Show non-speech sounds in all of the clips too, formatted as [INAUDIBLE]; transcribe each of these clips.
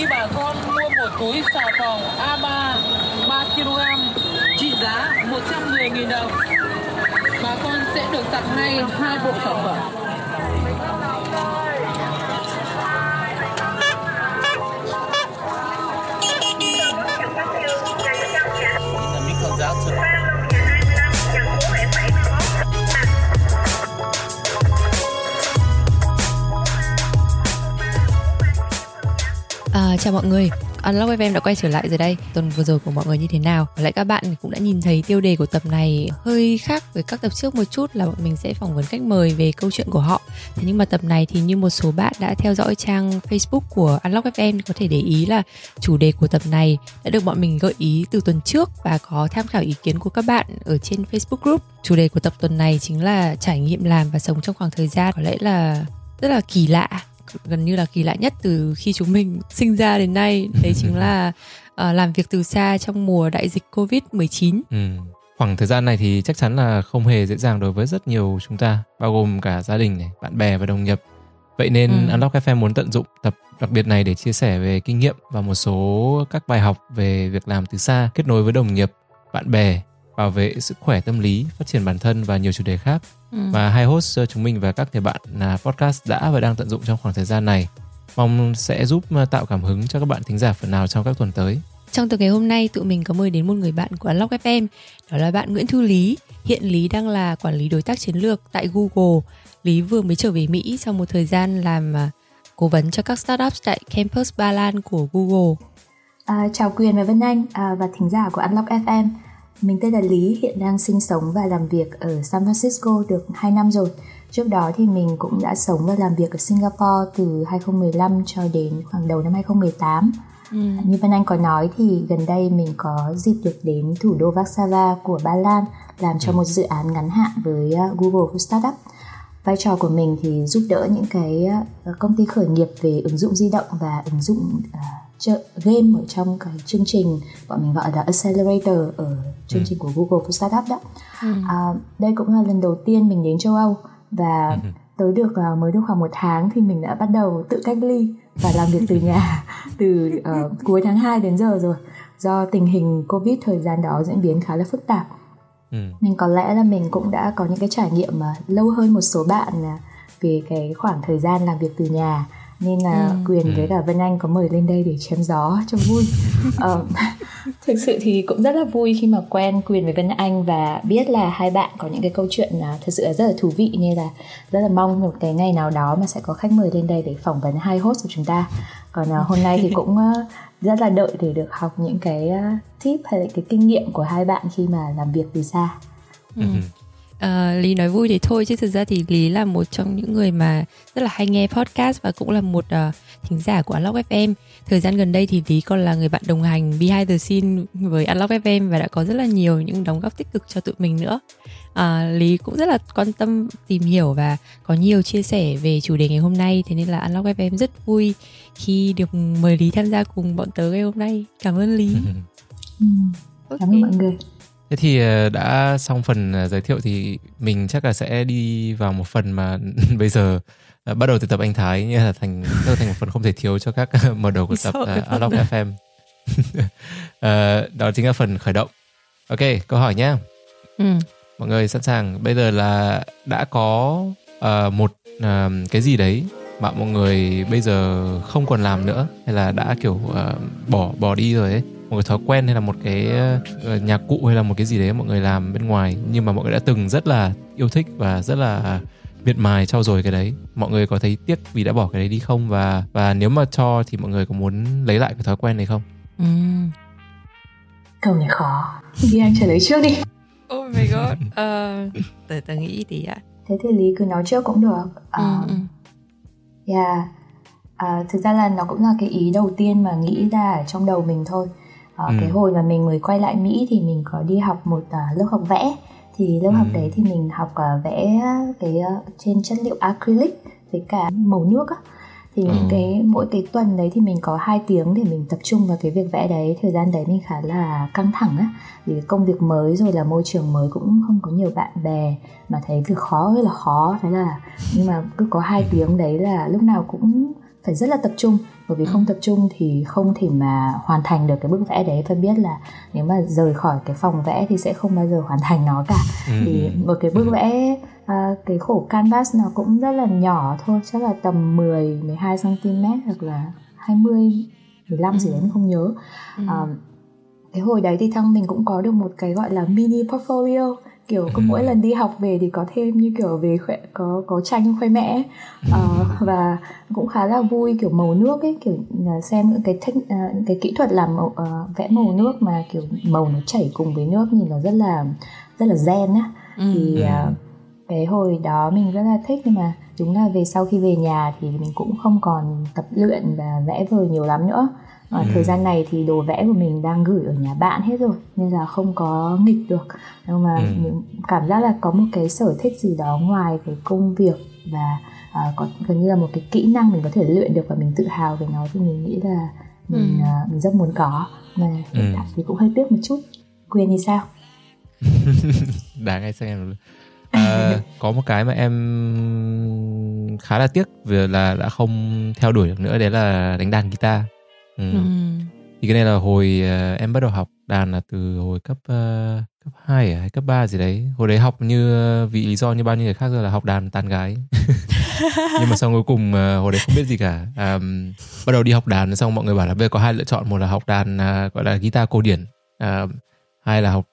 khi bà con mua một túi xà phòng A3 3 kg, trị giá 110.000 đồng, bà con sẽ được tặng ngay hai bộ sản phẩm. À, chào mọi người, Unlock FM đã quay trở lại rồi đây. Tuần vừa rồi của mọi người như thế nào? Và lại các bạn cũng đã nhìn thấy tiêu đề của tập này hơi khác với các tập trước một chút là bọn mình sẽ phỏng vấn khách mời về câu chuyện của họ. Thế nhưng mà tập này thì như một số bạn đã theo dõi trang Facebook của Unlock FM có thể để ý là chủ đề của tập này đã được bọn mình gợi ý từ tuần trước và có tham khảo ý kiến của các bạn ở trên Facebook group. Chủ đề của tập tuần này chính là trải nghiệm làm và sống trong khoảng thời gian có lẽ là rất là kỳ lạ gần như là kỳ lạ nhất từ khi chúng mình [LAUGHS] sinh ra đến nay đấy chính là uh, làm việc từ xa trong mùa đại dịch covid 19 ừ. khoảng thời gian này thì chắc chắn là không hề dễ dàng đối với rất nhiều chúng ta bao gồm cả gia đình này bạn bè và đồng nghiệp vậy nên ừ. Unlock FM muốn tận dụng tập đặc biệt này để chia sẻ về kinh nghiệm và một số các bài học về việc làm từ xa kết nối với đồng nghiệp bạn bè bảo vệ sức khỏe tâm lý, phát triển bản thân và nhiều chủ đề khác. Ừ. Và hai host ờ, chúng mình và các thể bạn là podcast đã và đang tận dụng trong khoảng thời gian này. Mong sẽ giúp ờ, tạo cảm hứng cho các bạn thính giả phần nào trong các tuần tới. Trong tập ngày hôm nay, tụi mình có mời đến một người bạn của Unlock FM, đó là bạn Nguyễn Thu Lý. Hiện Lý đang là quản lý đối tác chiến lược tại Google. Lý vừa mới trở về Mỹ sau một thời gian làm ờ, cố vấn cho các startups tại campus Ba Lan của Google. À, chào Quyền và Vân Anh à, và thính giả của Unlock FM. Mình tên là Lý, hiện đang sinh sống và làm việc ở San Francisco được 2 năm rồi. Trước đó thì mình cũng đã sống và làm việc ở Singapore từ 2015 cho đến khoảng đầu năm 2018. Ừ. Như Vân Anh có nói thì gần đây mình có dịp được đến thủ đô Warsaw của Ba Lan làm cho ừ. một dự án ngắn hạn với uh, Google for Startup. Vai trò của mình thì giúp đỡ những cái uh, công ty khởi nghiệp về ứng dụng di động và ứng dụng chợ game ở trong cái chương trình bọn mình gọi là accelerator ở chương ừ. trình của Google for Startup đó. Ừ. À, đây cũng là lần đầu tiên mình đến châu Âu và ừ. tới được uh, mới được khoảng một tháng thì mình đã bắt đầu tự cách ly và làm việc từ nhà [LAUGHS] từ uh, cuối tháng 2 đến giờ rồi do tình hình covid thời gian đó diễn biến khá là phức tạp ừ. nên có lẽ là mình cũng đã có những cái trải nghiệm mà lâu hơn một số bạn về cái khoảng thời gian làm việc từ nhà nên là ừ. quyền ừ. với cả vân anh có mời lên đây để chém gió cho vui uh, [LAUGHS] [LAUGHS] thực sự thì cũng rất là vui khi mà quen quyền với vân anh và biết là hai bạn có những cái câu chuyện uh, thật sự là rất là thú vị nên là rất là mong một cái ngày nào đó mà sẽ có khách mời lên đây để phỏng vấn hai host của chúng ta còn uh, hôm nay thì [LAUGHS] cũng uh, rất là đợi để được học những cái uh, tip hay là cái kinh nghiệm của hai bạn khi mà làm việc từ xa ừ. Uh, Lý nói vui thì thôi chứ thực ra thì Lý là một trong những người mà rất là hay nghe podcast và cũng là một uh, thính giả của Unlock FM. Thời gian gần đây thì Lý còn là người bạn đồng hành behind the scene với Unlock FM và đã có rất là nhiều những đóng góp tích cực cho tụi mình nữa. Uh, Lý cũng rất là quan tâm tìm hiểu và có nhiều chia sẻ về chủ đề ngày hôm nay thế nên là Unlock FM rất vui khi được mời Lý tham gia cùng bọn tớ ngày hôm nay. Cảm ơn Lý. [LAUGHS] ừ. okay. Cảm ơn mọi người. Thế thì ờ, đã xong phần ờ, giới thiệu thì mình chắc là sẽ đi vào một phần mà [LAUGHS] bây giờ ờ, bắt đầu từ tập anh Thái như là thành trở thành một phần không thể thiếu cho các [LAUGHS] mở đầu của tập uh, Unlock FM. uh, đó chính là phần khởi động. Ok, câu hỏi nhé. Ừ. Mọi người sẵn sàng. Bây giờ là đã có uh, một uh, cái gì đấy mà mọi người bây giờ không còn làm nữa hay là đã kiểu uh, bỏ bỏ đi rồi ấy một cái thói quen hay là một cái uh, nhạc cụ hay là một cái gì đấy mọi người làm bên ngoài. Nhưng mà mọi người đã từng rất là yêu thích và rất là miệt mài trau dồi cái đấy. Mọi người có thấy tiếc vì đã bỏ cái đấy đi không? Và và nếu mà cho thì mọi người có muốn lấy lại cái thói quen này không? Ừ. câu này khó. Đi anh trả lời trước đi. Oh my god. Uh, tớ tớ nghĩ thì ạ. Thế thì lý cứ nói trước cũng được. Uh, ừ. yeah. À, thực ra là nó cũng là cái ý đầu tiên mà nghĩ ra ở trong đầu mình thôi à, ừ. cái hồi mà mình mới quay lại Mỹ thì mình có đi học một uh, lớp học vẽ thì lớp ừ. học đấy thì mình học uh, vẽ cái uh, trên chất liệu acrylic với cả màu nước á thì ừ. cái mỗi cái tuần đấy thì mình có hai tiếng để mình tập trung vào cái việc vẽ đấy thời gian đấy mình khá là căng thẳng á vì công việc mới rồi là môi trường mới cũng không có nhiều bạn bè mà thấy việc khó rất là khó thế là nhưng mà cứ có hai tiếng đấy là lúc nào cũng phải rất là tập trung. Bởi vì không tập trung thì không thể mà hoàn thành được cái bức vẽ đấy. Phải biết là nếu mà rời khỏi cái phòng vẽ thì sẽ không bao giờ hoàn thành nó cả. Ừ. thì ừ. một cái bức ừ. vẽ à, cái khổ canvas nó cũng rất là nhỏ thôi. Chắc là tầm 10 12 cm hoặc là 20 15 gì đấy mình không nhớ. À, cái hồi đấy thì thăng mình cũng có được một cái gọi là mini portfolio kiểu cứ mỗi lần đi học về thì có thêm như kiểu về khoe, có có tranh khoe mẽ. Uh, [LAUGHS] và cũng khá là vui kiểu màu nước ấy kiểu xem những cái thích uh, cái kỹ thuật làm màu, uh, vẽ màu nước mà kiểu màu nó chảy cùng với nước nhìn nó rất là rất là zen á. Ừ. thì uh, cái hồi đó mình rất là thích nhưng mà đúng là về sau khi về nhà thì mình cũng không còn tập luyện và vẽ vời nhiều lắm nữa ở ừ. thời gian này thì đồ vẽ của mình đang gửi ở nhà bạn hết rồi nên là không có nghịch được nhưng mà ừ. mình cảm giác là có một cái sở thích gì đó ngoài cái công việc và uh, có gần như là một cái kỹ năng mình có thể luyện được và mình tự hào về nó thì mình nghĩ là mình ừ. uh, mình rất muốn có mà hiện ừ. tại thì cũng hơi tiếc một chút quyền thì sao [LAUGHS] đáng hay xem à, có một cái mà em khá là tiếc vì là đã không theo đuổi được nữa đấy là đánh đàn guitar ừ. Ừ. thì cái này là hồi uh, em bắt đầu học đàn là từ hồi cấp uh, cấp 2 hay cấp 3 gì đấy. Hồi đấy học như uh, vì lý do như bao nhiêu người khác rồi là học đàn tàn gái. [LAUGHS] Nhưng mà sau cuối cùng uh, hồi đấy không biết gì cả. Um, bắt đầu đi học đàn xong mọi người bảo là bây giờ có hai lựa chọn một là học đàn uh, gọi là guitar cổ điển uh, hay là học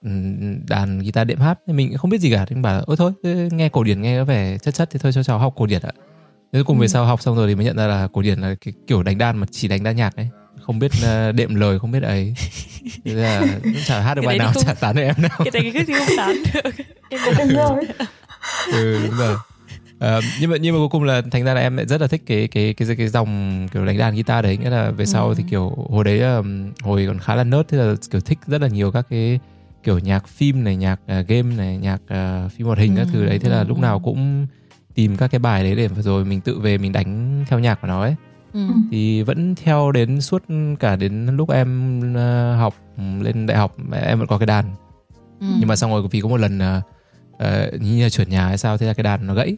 đàn guitar đệm hát. Mình không biết gì cả. Thì mình bảo ôi thôi nghe cổ điển nghe có vẻ chất chất thì thôi cho cháu học cổ điển ạ. Thế cùng ừ. về sau học xong rồi thì mới nhận ra là cổ điển là cái kiểu đánh đàn mà chỉ đánh đàn nhạc ấy không biết uh, đệm lời không biết ấy. Thế là chả hát được bài nào không... chả tán được em nào. cái này cái thì không tán được. [LAUGHS] Em rồi ừ đúng rồi. Uh, nhưng mà nhưng mà cuối cùng là thành ra là em lại rất là thích cái cái cái cái, cái dòng kiểu đánh đàn guitar đấy. Nghĩa là về sau ừ. thì kiểu hồi đấy um, hồi còn khá là nớt thế là kiểu thích rất là nhiều các cái kiểu nhạc phim này nhạc uh, game này nhạc uh, phim hoạt hình ừ. các thứ đấy. Thế là ừ. lúc nào cũng tìm các cái bài đấy để rồi mình tự về mình đánh theo nhạc của nó ấy ừ. thì vẫn theo đến suốt cả đến lúc em uh, học lên đại học em vẫn có cái đàn ừ. nhưng mà xong rồi vì có một lần uh, như là chuyển nhà hay sao thế là cái đàn nó gãy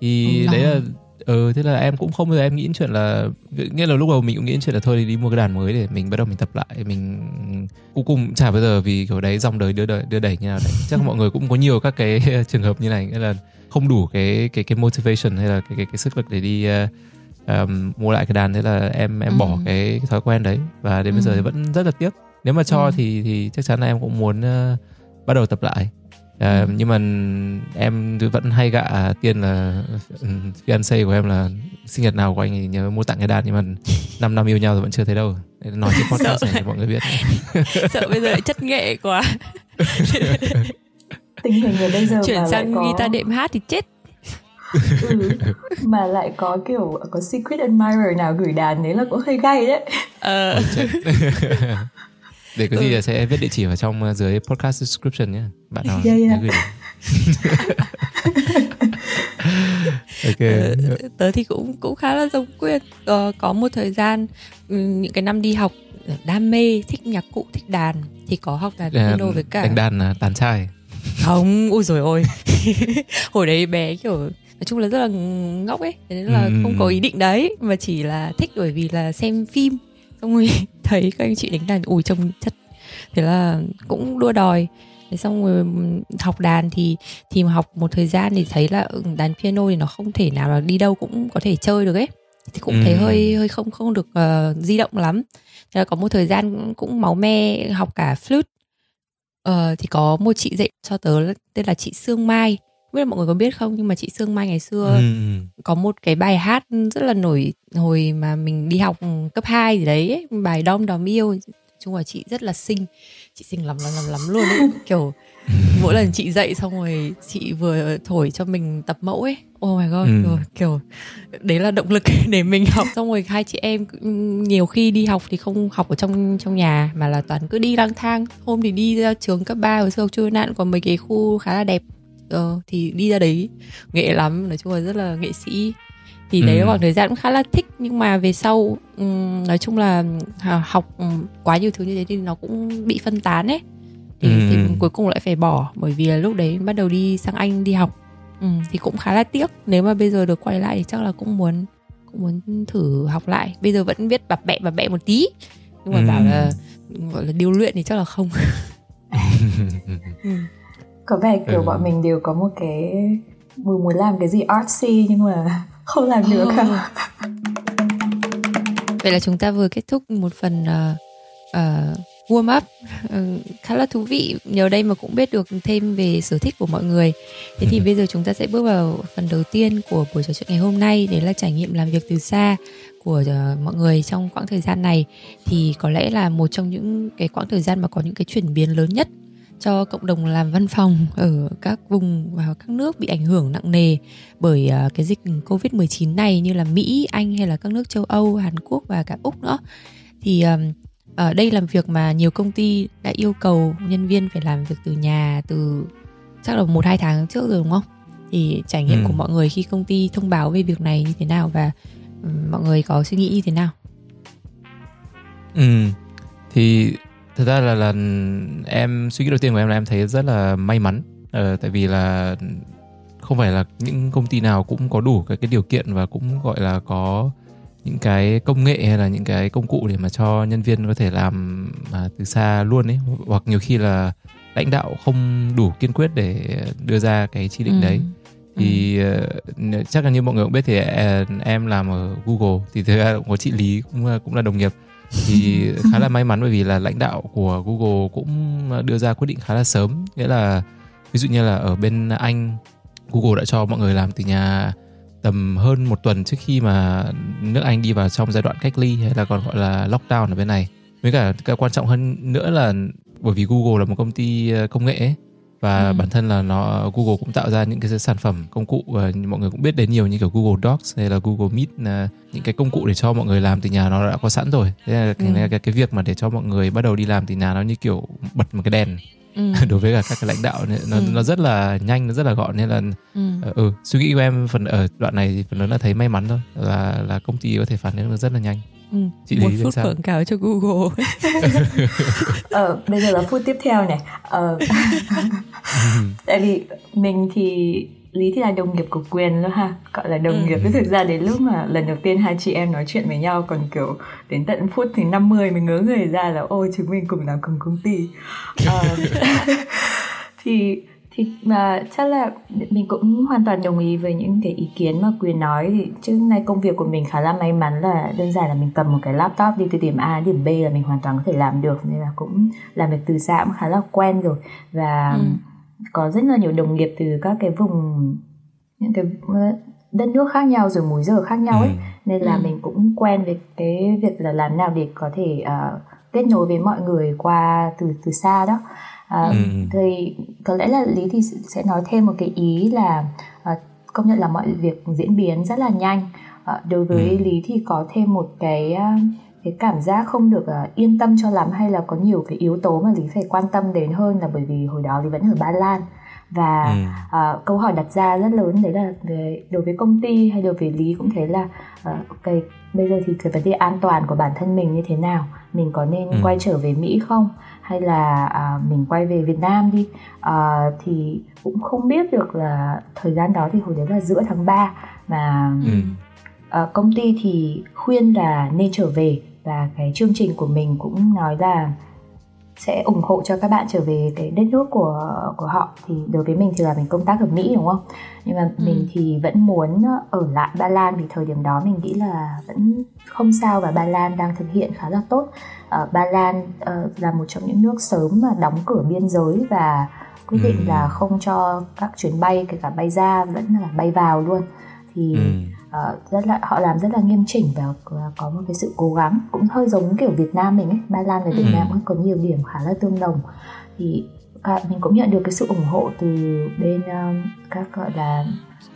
thì ừ, đấy là ừ thế là em cũng không bao giờ em nghĩ chuyện là nghĩa là lúc đầu mình cũng nghĩ chuyện là thôi đi mua cái đàn mới để mình bắt đầu mình tập lại mình cuối cùng chả bao giờ vì kiểu đấy dòng đời đưa đẩy đưa đẩy như nào đấy chắc mọi người cũng có nhiều các cái [LAUGHS] trường hợp như này nghĩa là không đủ cái cái cái motivation hay là cái cái, cái sức lực để đi uh, um, mua lại cái đàn thế là em em ừ. bỏ cái, cái thói quen đấy. Và đến ừ. bây giờ thì vẫn rất là tiếc. Nếu mà cho ừ. thì thì chắc chắn là em cũng muốn uh, bắt đầu tập lại. Uh, nhưng mà em vẫn hay gạ tiền là fiance của em là sinh nhật nào của anh thì nhớ mua tặng cái đàn nhưng mà 5 năm yêu nhau rồi vẫn chưa thấy đâu. Nói trên [LAUGHS] podcast này mọi người biết. [LAUGHS] Sợ bây giờ chất nghệ quá. Tình hình ở bây giờ chuyển sang có... guitar đệm hát thì chết ừ, mà lại có kiểu có secret admirer nào gửi đàn đấy là cũng hơi gay đấy. Ờ. [LAUGHS] để có gì ừ. là sẽ viết địa chỉ vào trong uh, dưới podcast description nhé bạn nào yeah, yeah. gửi [LAUGHS] ok. Ờ, tớ thì cũng cũng khá là giống quyên. Có, có một thời gian ừ, những cái năm đi học đam mê thích nhạc cụ thích đàn thì có học đàn piano với cả đánh đàn là đàn trai. Không ui rồi ôi. [LAUGHS] Hồi đấy bé kiểu nói chung là rất là ngốc ấy. Thế nên là ừ. không có ý định đấy. Mà chỉ là thích bởi vì là xem phim. Xong rồi [LAUGHS] thấy các anh chị đánh đàn ui trông chất thế là cũng đua đòi. Thế xong rồi học đàn thì thì mà học một thời gian thì thấy là ừ, đàn piano thì nó không thể nào là đi đâu cũng có thể chơi được ấy. Thì cũng ừ. thấy hơi hơi không không được uh, di động lắm. Thế là có một thời gian cũng máu me học cả flute. Uh, thì có một chị dạy cho tớ tên là chị Sương Mai biết là mọi người có biết không nhưng mà chị Sương Mai ngày xưa ừ. có một cái bài hát rất là nổi hồi mà mình đi học cấp 2 gì đấy ấy, bài Đom Đóm Yêu. Chung là chị rất là xinh. Chị xinh lắm lắm lắm lắm luôn ấy. Kiểu mỗi lần chị dậy xong rồi chị vừa thổi cho mình tập mẫu ấy. Oh my god ừ. rồi kiểu đấy là động lực [LAUGHS] để mình học. Xong rồi hai chị em nhiều khi đi học thì không học ở trong trong nhà mà là toàn cứ đi lang thang. Hôm thì đi ra trường cấp 3 hồi xưa học chưa nạn còn mấy cái khu khá là đẹp ờ, thì đi ra đấy nghệ lắm nói chung là rất là nghệ sĩ thì đấy ừ. khoảng thời gian cũng khá là thích nhưng mà về sau um, nói chung là học um, quá nhiều thứ như thế thì nó cũng bị phân tán ấy thì, ừ. thì cuối cùng lại phải bỏ bởi vì là lúc đấy bắt đầu đi sang anh đi học ừ, thì cũng khá là tiếc nếu mà bây giờ được quay lại thì chắc là cũng muốn cũng muốn thử học lại bây giờ vẫn biết bập bẹ bập bẹ một tí nhưng mà ừ. bảo là gọi là điều luyện thì chắc là không [LAUGHS] ừ. Có vẻ kiểu ừ. bọn mình đều có một cái muốn muốn làm cái gì artsy nhưng mà [LAUGHS] không làm được. Oh. [LAUGHS] cả vậy là chúng ta vừa kết thúc một phần uh, uh, warm up. Uh, khá là thú vị. Nhờ đây mà cũng biết được thêm về sở thích của mọi người. Thế thì bây giờ chúng ta sẽ bước vào phần đầu tiên của buổi trò chuyện ngày hôm nay đấy là trải nghiệm làm việc từ xa của uh, mọi người trong quãng thời gian này. Thì có lẽ là một trong những cái quãng thời gian mà có những cái chuyển biến lớn nhất cho cộng đồng làm văn phòng ở các vùng và các nước bị ảnh hưởng nặng nề bởi uh, cái dịch Covid-19 này như là Mỹ, Anh hay là các nước châu Âu, Hàn Quốc và cả Úc nữa. Thì ở đây làm việc mà nhiều công ty đã yêu cầu nhân viên phải làm việc từ nhà từ chắc là một hai tháng trước rồi đúng không? Thì trải nghiệm ừ. của mọi người khi công ty thông báo về việc này như thế nào và mọi người có suy nghĩ như thế nào? Ừ, thì thực ra là là em suy nghĩ đầu tiên của em là em thấy rất là may mắn ờ, tại vì là không phải là những công ty nào cũng có đủ cái cái điều kiện và cũng gọi là có những cái công nghệ hay là những cái công cụ để mà cho nhân viên có thể làm mà từ xa luôn ấy hoặc nhiều khi là lãnh đạo không đủ kiên quyết để đưa ra cái chỉ định ừ. đấy thì ừ. chắc là như mọi người cũng biết thì ờ, em làm ở Google thì thực ra cũng có chị Lý cũng cũng là đồng nghiệp thì [LAUGHS] khá là may mắn bởi vì là lãnh đạo của Google cũng đưa ra quyết định khá là sớm. Nghĩa là ví dụ như là ở bên Anh Google đã cho mọi người làm từ nhà tầm hơn một tuần trước khi mà nước Anh đi vào trong giai đoạn cách ly hay là còn gọi là lockdown ở bên này. Với cả cái quan trọng hơn nữa là bởi vì Google là một công ty ờ, công nghệ ấy, và ừ. bản thân là nó Google cũng tạo ra những cái sản phẩm công cụ và mọi người cũng biết đến nhiều như kiểu Google Docs hay là Google Meet là những cái công cụ để cho mọi người làm từ nhà nó đã có sẵn rồi thế là cái, ừ. cái, cái việc mà để cho mọi người bắt đầu đi làm từ nhà nó như kiểu bật một cái đèn ừ. [LAUGHS] đối với cả các cái lãnh đạo nó ừ. nó rất là nhanh nó rất là gọn nên là ừ. Ờ, ừ suy nghĩ của em phần ở đoạn này thì phần lớn là thấy may mắn thôi là là công ty có thể phản ứng rất là nhanh Ừ. Chị một phút quảng cáo cho Google [LAUGHS] ờ, bây giờ là phút tiếp theo này ờ, [LAUGHS] tại vì mình thì lý thì là đồng nghiệp của quyền luôn ha. Gọi là đồng ừ. nghiệp. Thực ra đến lúc mà lần đầu tiên hai chị em nói chuyện với nhau còn kiểu đến tận phút thì 50 mình ngớ người ra là ôi chúng mình cùng làm cùng công ty. Ờ, [LAUGHS] thì thì mà chắc là mình cũng hoàn toàn đồng ý với những cái ý kiến mà quyền nói. Thì chứ nay công việc của mình khá là may mắn là đơn giản là mình cầm một cái laptop đi từ điểm A đến điểm B là mình hoàn toàn có thể làm được. Nên là cũng làm việc từ xa cũng khá là quen rồi. Và ừ. Có rất là nhiều đồng nghiệp từ các cái vùng những cái đất nước khác nhau rồi múi giờ khác nhau ấy ừ. nên là ừ. mình cũng quen với cái việc là làm nào để có thể uh, kết nối với mọi người qua từ từ xa đó à, ừ. thì có lẽ là lý thì sẽ nói thêm một cái ý là à, công nhận là mọi việc diễn biến rất là nhanh à, đối với ừ. lý thì có thêm một cái cái cảm giác không được uh, yên tâm cho lắm hay là có nhiều cái yếu tố mà lý phải quan tâm đến hơn là bởi vì hồi đó lý vẫn ở ba lan và ừ. uh, câu hỏi đặt ra rất lớn đấy là về đối với công ty hay đối với lý cũng thấy là uh, cái bây giờ thì cái vấn đề an toàn của bản thân mình như thế nào mình có nên ừ. quay trở về mỹ không hay là à, mình quay về Việt Nam đi à, thì cũng không biết được là thời gian đó thì hồi đấy là giữa tháng 3 mà ừ. à, công ty thì khuyên là nên trở về và cái chương trình của mình cũng nói là sẽ ủng hộ cho các bạn trở về cái đất nước của của họ thì đối với mình thì là mình công tác ở Mỹ đúng không nhưng mà ừ. mình thì vẫn muốn ở lại Ba Lan vì thời điểm đó mình nghĩ là vẫn không sao và Ba Lan đang thực hiện khá là tốt uh, Ba Lan uh, là một trong những nước sớm mà đóng cửa biên giới và quyết định ừ. là không cho các chuyến bay kể cả bay ra vẫn là bay vào luôn thì ừ. Uh, rất là họ làm rất là nghiêm chỉnh và có một cái sự cố gắng cũng hơi giống kiểu Việt Nam mình ấy Ba Lan và Việt ừ. Nam cũng có nhiều điểm khá là tương đồng thì à, mình cũng nhận được cái sự ủng hộ từ bên um, các gọi là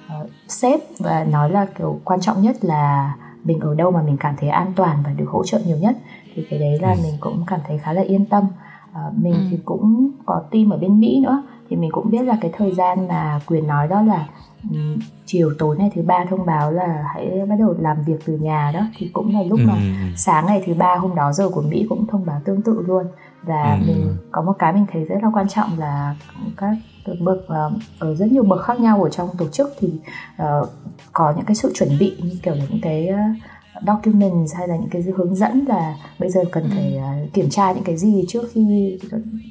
uh, sếp và nói là kiểu quan trọng nhất là mình ở đâu mà mình cảm thấy an toàn và được hỗ trợ nhiều nhất thì cái đấy là ừ. mình cũng cảm thấy khá là yên tâm à, mình ừ. thì cũng có team ở bên mỹ nữa thì mình cũng biết là cái thời gian mà quyền nói đó là um, chiều tối ngày thứ ba thông báo là hãy bắt đầu làm việc từ nhà đó thì cũng là lúc ừ. mà sáng ngày thứ ba hôm đó giờ của mỹ cũng thông báo tương tự luôn và ừ. mình có một cái mình thấy rất là quan trọng là các bậc uh, ở rất nhiều bậc khác nhau ở trong tổ chức thì uh, có những cái sự chuẩn bị như kiểu là những cái uh, documents hay là những cái hướng dẫn là bây giờ cần ừ. phải uh, kiểm tra những cái gì trước khi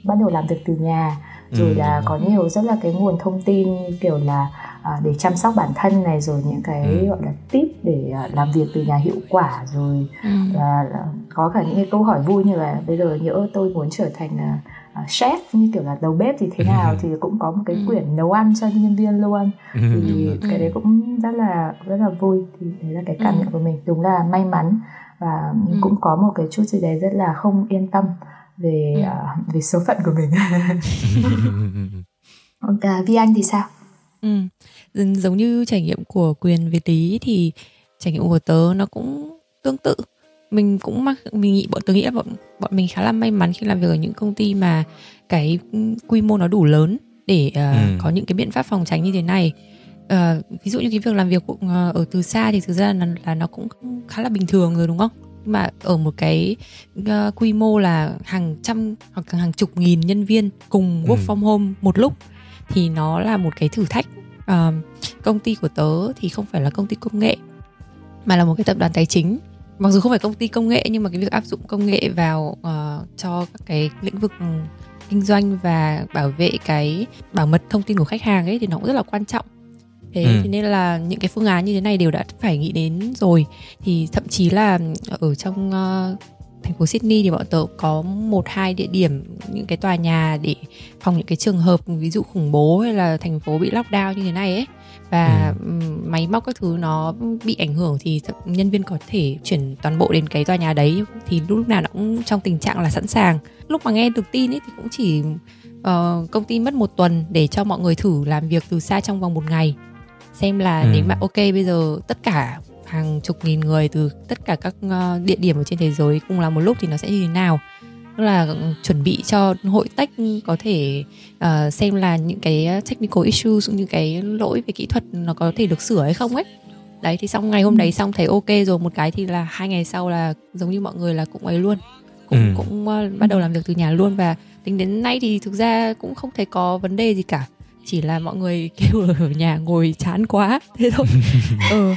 bắt đầu làm việc từ nhà rồi ừ. là có nhiều rất là cái nguồn thông tin kiểu là à, để chăm sóc bản thân này rồi những cái ừ. gọi là tip để à, làm việc từ nhà hiệu quả rồi ừ. là, là có cả những cái câu hỏi vui như là bây giờ nhỡ tôi muốn trở thành à, à, chef như kiểu là đầu bếp thì thế nào ừ. thì cũng có một cái ừ. quyển nấu ăn cho nhân viên luôn ừ. thì cái đấy cũng rất là rất là vui thì đấy là cái cảm nhận của mình đúng là may mắn và cũng có một cái chút gì đấy rất là không yên tâm về ừ. uh, về số phận của mình. [LAUGHS] [LAUGHS] uh, Vi Anh thì sao? Ừ. Giống như trải nghiệm của quyền về tí thì trải nghiệm của tớ nó cũng tương tự. Mình cũng mắc mình nghĩ bọn tớ nghĩ là bọn bọn mình khá là may mắn khi làm việc ở những công ty mà cái quy mô nó đủ lớn để uh, ừ. có những cái biện pháp phòng tránh như thế này. Uh, ví dụ như cái việc làm việc uh, ở từ xa thì thực ra là, là nó cũng khá là bình thường rồi đúng không? Mà ở một cái uh, quy mô là hàng trăm hoặc hàng chục nghìn nhân viên cùng work ừ. from home một lúc thì nó là một cái thử thách. Uh, công ty của tớ thì không phải là công ty công nghệ mà là một cái tập đoàn tài chính. Mặc dù không phải công ty công nghệ nhưng mà cái việc áp dụng công nghệ vào uh, cho các cái lĩnh vực kinh doanh và bảo vệ cái bảo mật thông tin của khách hàng ấy thì nó cũng rất là quan trọng thế ừ. thế nên là những cái phương án như thế này đều đã phải nghĩ đến rồi. Thì thậm chí là ở trong uh, thành phố Sydney thì bọn tớ có một hai địa điểm những cái tòa nhà để phòng những cái trường hợp ví dụ khủng bố hay là thành phố bị lockdown như thế này ấy. Và ừ. máy móc các thứ nó bị ảnh hưởng thì nhân viên có thể chuyển toàn bộ đến cái tòa nhà đấy. Thì lúc nào nó cũng trong tình trạng là sẵn sàng. Lúc mà nghe được tin ấy thì cũng chỉ uh, công ty mất một tuần để cho mọi người thử làm việc từ xa trong vòng một ngày xem là ừ. nếu mà ok bây giờ tất cả hàng chục nghìn người từ tất cả các uh, địa điểm ở trên thế giới cùng làm một lúc thì nó sẽ như thế nào? Tức là ừ, chuẩn bị cho hội tech có thể uh, xem là những cái technical issues những cái lỗi về kỹ thuật nó có thể được sửa hay không ấy. Đấy thì xong ngày hôm đấy xong thấy ok rồi một cái thì là hai ngày sau là giống như mọi người là cũng ấy luôn. Cũng ừ. cũng uh, bắt đầu làm việc từ nhà luôn và tính đến nay thì thực ra cũng không thấy có vấn đề gì cả chỉ là mọi người [LAUGHS] kêu ở nhà ngồi chán quá thế thôi [LAUGHS] ừ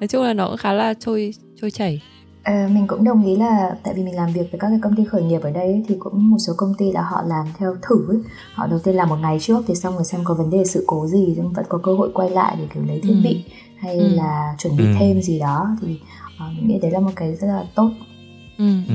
nói chung là nó cũng khá là trôi trôi chảy À, mình cũng đồng ý là tại vì mình làm việc với các cái công ty khởi nghiệp ở đây ấy, thì cũng một số công ty là họ làm theo thử ấy. họ đầu tiên làm một ngày trước thì xong rồi xem có vấn đề sự cố gì nhưng vẫn có cơ hội quay lại để kiểu lấy thiết ừ. bị hay ừ. là chuẩn bị ừ. thêm gì đó thì uh, mình nghĩ đấy là một cái rất là tốt ừ. Ừ.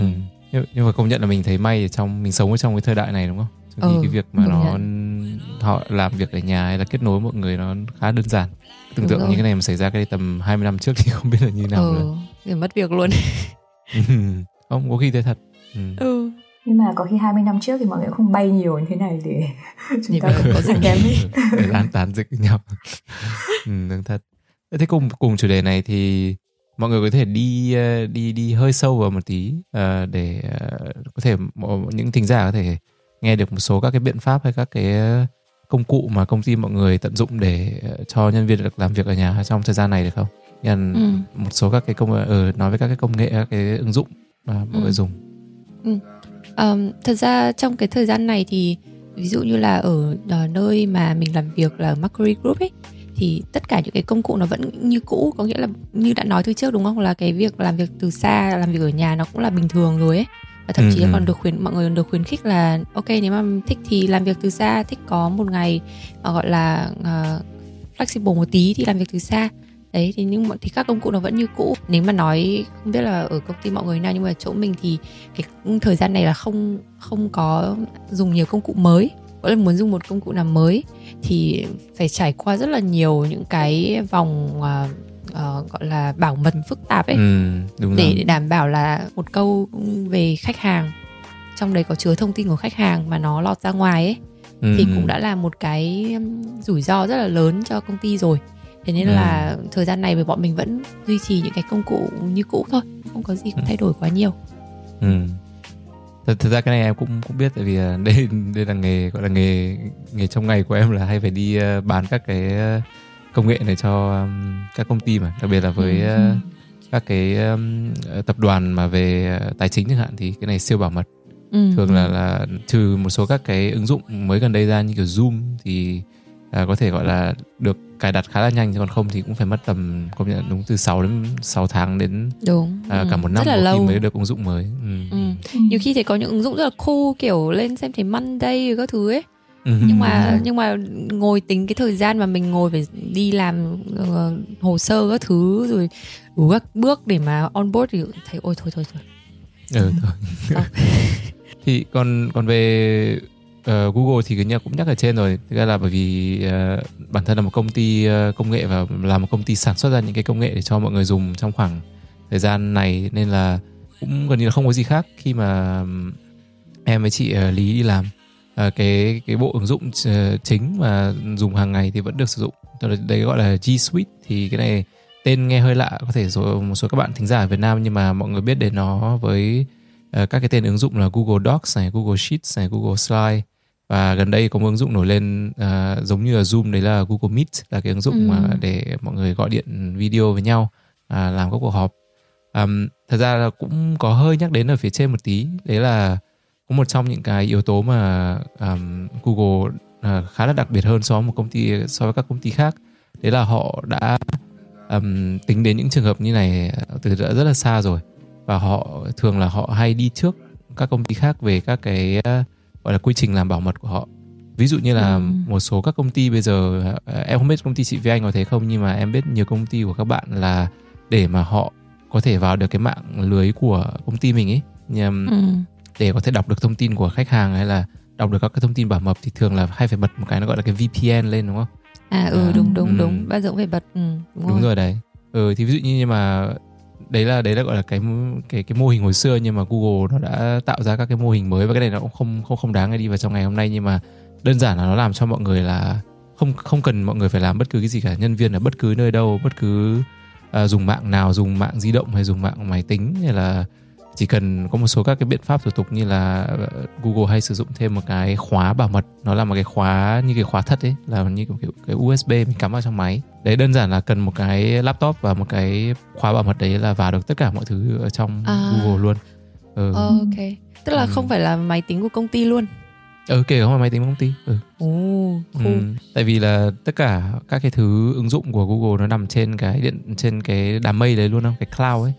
Nhưng, nhưng mà công nhận là mình thấy may trong mình sống ở trong cái thời đại này đúng không? Vì ừ, cái việc mà nó nhận. họ làm việc ở nhà hay là kết nối mọi người nó khá đơn giản. Tưởng tượng như cái này mà xảy ra cái tầm 20 năm trước thì [LAUGHS] không biết là như nào ừ, nữa. thì mất việc luôn. [LAUGHS] [LAUGHS] Không có khi thế thật. Ừ. ừ. Nhưng mà có khi 20 năm trước thì mọi người không bay nhiều như thế này để chúng ta cũng có dịch kém để lan tán dịch nhau. Ừ, đúng thật. Thế cùng cùng chủ đề này thì mọi người có thể đi ờ, đi đi hơi sâu vào một tí uh, để uh, có thể những thính giả có thể nghe được một số các cái biện pháp hay các cái công cụ mà công ty mọi người tận dụng để ờ, cho nhân viên được làm việc ở nhà trong thời gian này được không? Nhân ừ. một số các cái công ừ, nói với các cái công nghệ các cái ứng dụng mà mọi ừ. người dùng. Ừ. Um, thật ra trong cái thời gian này thì ví dụ như là ở, ở nơi mà mình làm việc là Mercury Group ấy thì tất cả những cái công cụ nó vẫn như cũ có nghĩa là như đã nói từ trước đúng không là cái việc làm việc từ xa làm việc ở nhà nó cũng là bình thường rồi ấy và thậm chí ừ, còn ừ. được khuyến mọi người được khuyến khích là ok nếu mà thích thì làm việc từ xa thích có một ngày uh, gọi là uh, flexible một tí thì làm việc từ xa. Đấy thì nhưng mà thì các công cụ nó vẫn như cũ. Nếu mà nói không biết là ở công ty mọi người nào nhưng mà chỗ mình thì cái thời gian này là không không có dùng nhiều công cụ mới. Mỗi lần muốn dùng một công cụ nào mới thì phải trải qua rất là nhiều những cái vòng uh, uh, gọi là bảo mật phức tạp ấy ừ, đúng để, để đảm bảo là một câu về khách hàng trong đấy có chứa thông tin của khách hàng mà nó lọt ra ngoài ấy ừ. thì cũng đã là một cái rủi ro rất là lớn cho công ty rồi thế nên ừ. là thời gian này bọn mình vẫn duy trì những cái công cụ như cũ thôi không có gì cũng thay đổi quá nhiều ừ. Thật, thật ra cái này em cũng cũng biết tại vì à, [LAUGHS] đây đây là nghề gọi là nghề nghề trong ngày của em là hay phải đi à, bán các cái công nghệ này cho um, các công ty mà đặc biệt là với ừ. uh, các cái um, tập đoàn mà về uh, tài chính chẳng hạn thì cái này siêu bảo mật Ừ. thường là là trừ một số các cái ứng dụng mới gần đây ra như kiểu Zoom thì à, có thể gọi là được cài đặt khá là nhanh còn không thì cũng phải mất tầm công nhận đúng từ 6 đến 6 tháng đến đúng à, ừ. cả một năm rất là có khi lâu mới được ứng dụng mới ừ. ừ. nhiều khi thì có những ứng dụng rất là cool kiểu lên xem thấy Monday các thứ ấy Ừ. nhưng mà nhưng mà ngồi tính cái thời gian mà mình ngồi phải đi làm ờ, hồ sơ các thứ rồi đủ các bước để mà on board thì thấy ôi thôi thôi thôi. Ừ, thôi. Ờ. [LAUGHS] thì còn còn về ờ, Google thì cái nhà cũng nhắc ở trên rồi. Thực ra là bởi vì ờ, bản thân là một công ty ờ, công nghệ và là một công ty sản xuất ra những cái công nghệ để cho mọi người dùng trong khoảng thời gian này nên là cũng gần như là không có gì khác khi mà em với chị ờ, Lý đi làm Ờ, cái cái bộ ứng dụng ờ, chính mà dùng hàng ngày thì vẫn được sử dụng đấy gọi là G Suite thì cái này tên nghe hơi lạ có thể số một số các bạn thính giả ở Việt Nam nhưng mà mọi người biết đến nó với ờ, các cái tên ứng dụng là Google Docs này, Google Sheets này, Google Slide và gần đây có một ứng dụng nổi lên ờ, giống như là Zoom đấy là Google Meet là cái ứng dụng Ừ. mà để mọi người gọi điện video với nhau à, làm các cuộc họp. Ừm, thật ra là cũng có hơi nhắc đến ở phía trên một tí đấy là một trong những cái yếu tố mà ừm, Google à, khá là đặc biệt hơn so với một công ty so với các công ty khác đấy là họ đã ừm, tính đến những trường hợp như này từ đã rất là xa rồi và họ thường là họ hay đi trước các công ty khác về các cái ờ, gọi là quy trình làm bảo mật của họ ví dụ như là Ừ. một số các công ty bây giờ ờ, em không biết công ty chị Vi Anh có thế không nhưng mà em biết nhiều công ty của các bạn là để mà họ có thể vào được cái mạng lưới của công ty mình ấy nhằm ừ. Để có thể đọc được thông tin của khách hàng hay là đọc được các cái thông tin bảo mật thì thường là hay phải bật một cái nó gọi là cái VPN lên đúng không? à ừ À, đúng đúng ừ. đúng bao giờ cũng phải bật ừ, đúng, Đúng rồi. rồi đấy. Ừ thì ví dụ như nhưng mà đấy là đấy là gọi là cái cái cái mô hình hồi xưa nhưng mà Google nó đã tạo ra các cái mô hình mới và cái này nó cũng không không không đáng để đi vào trong ngày hôm nay nhưng mà đơn giản là nó làm cho mọi người là không không cần mọi người phải làm bất cứ cái gì cả nhân viên ở bất cứ nơi đâu bất cứ à, dùng mạng nào dùng mạng di động hay dùng mạng máy tính hay là chỉ cần có một số các cái biện pháp thủ tục như là ờ, Google hay sử dụng thêm một cái khóa bảo mật nó là một cái khóa như cái khóa thật ấy là như kiểu, cái USB mình cắm vào trong máy đấy đơn giản là cần một cái laptop và một cái khóa bảo mật đấy là vào được tất cả mọi thứ ở trong À. Google luôn ừ. Ờ, ok tức là Ừ. không phải là máy tính của công ty luôn ừ kể không phải máy tính công ty ừ. ồ cool Ừ, tại vì là tất cả các cái thứ ứng dụng của Google nó nằm trên cái điện trên cái đám mây đấy luôn không cái cloud ấy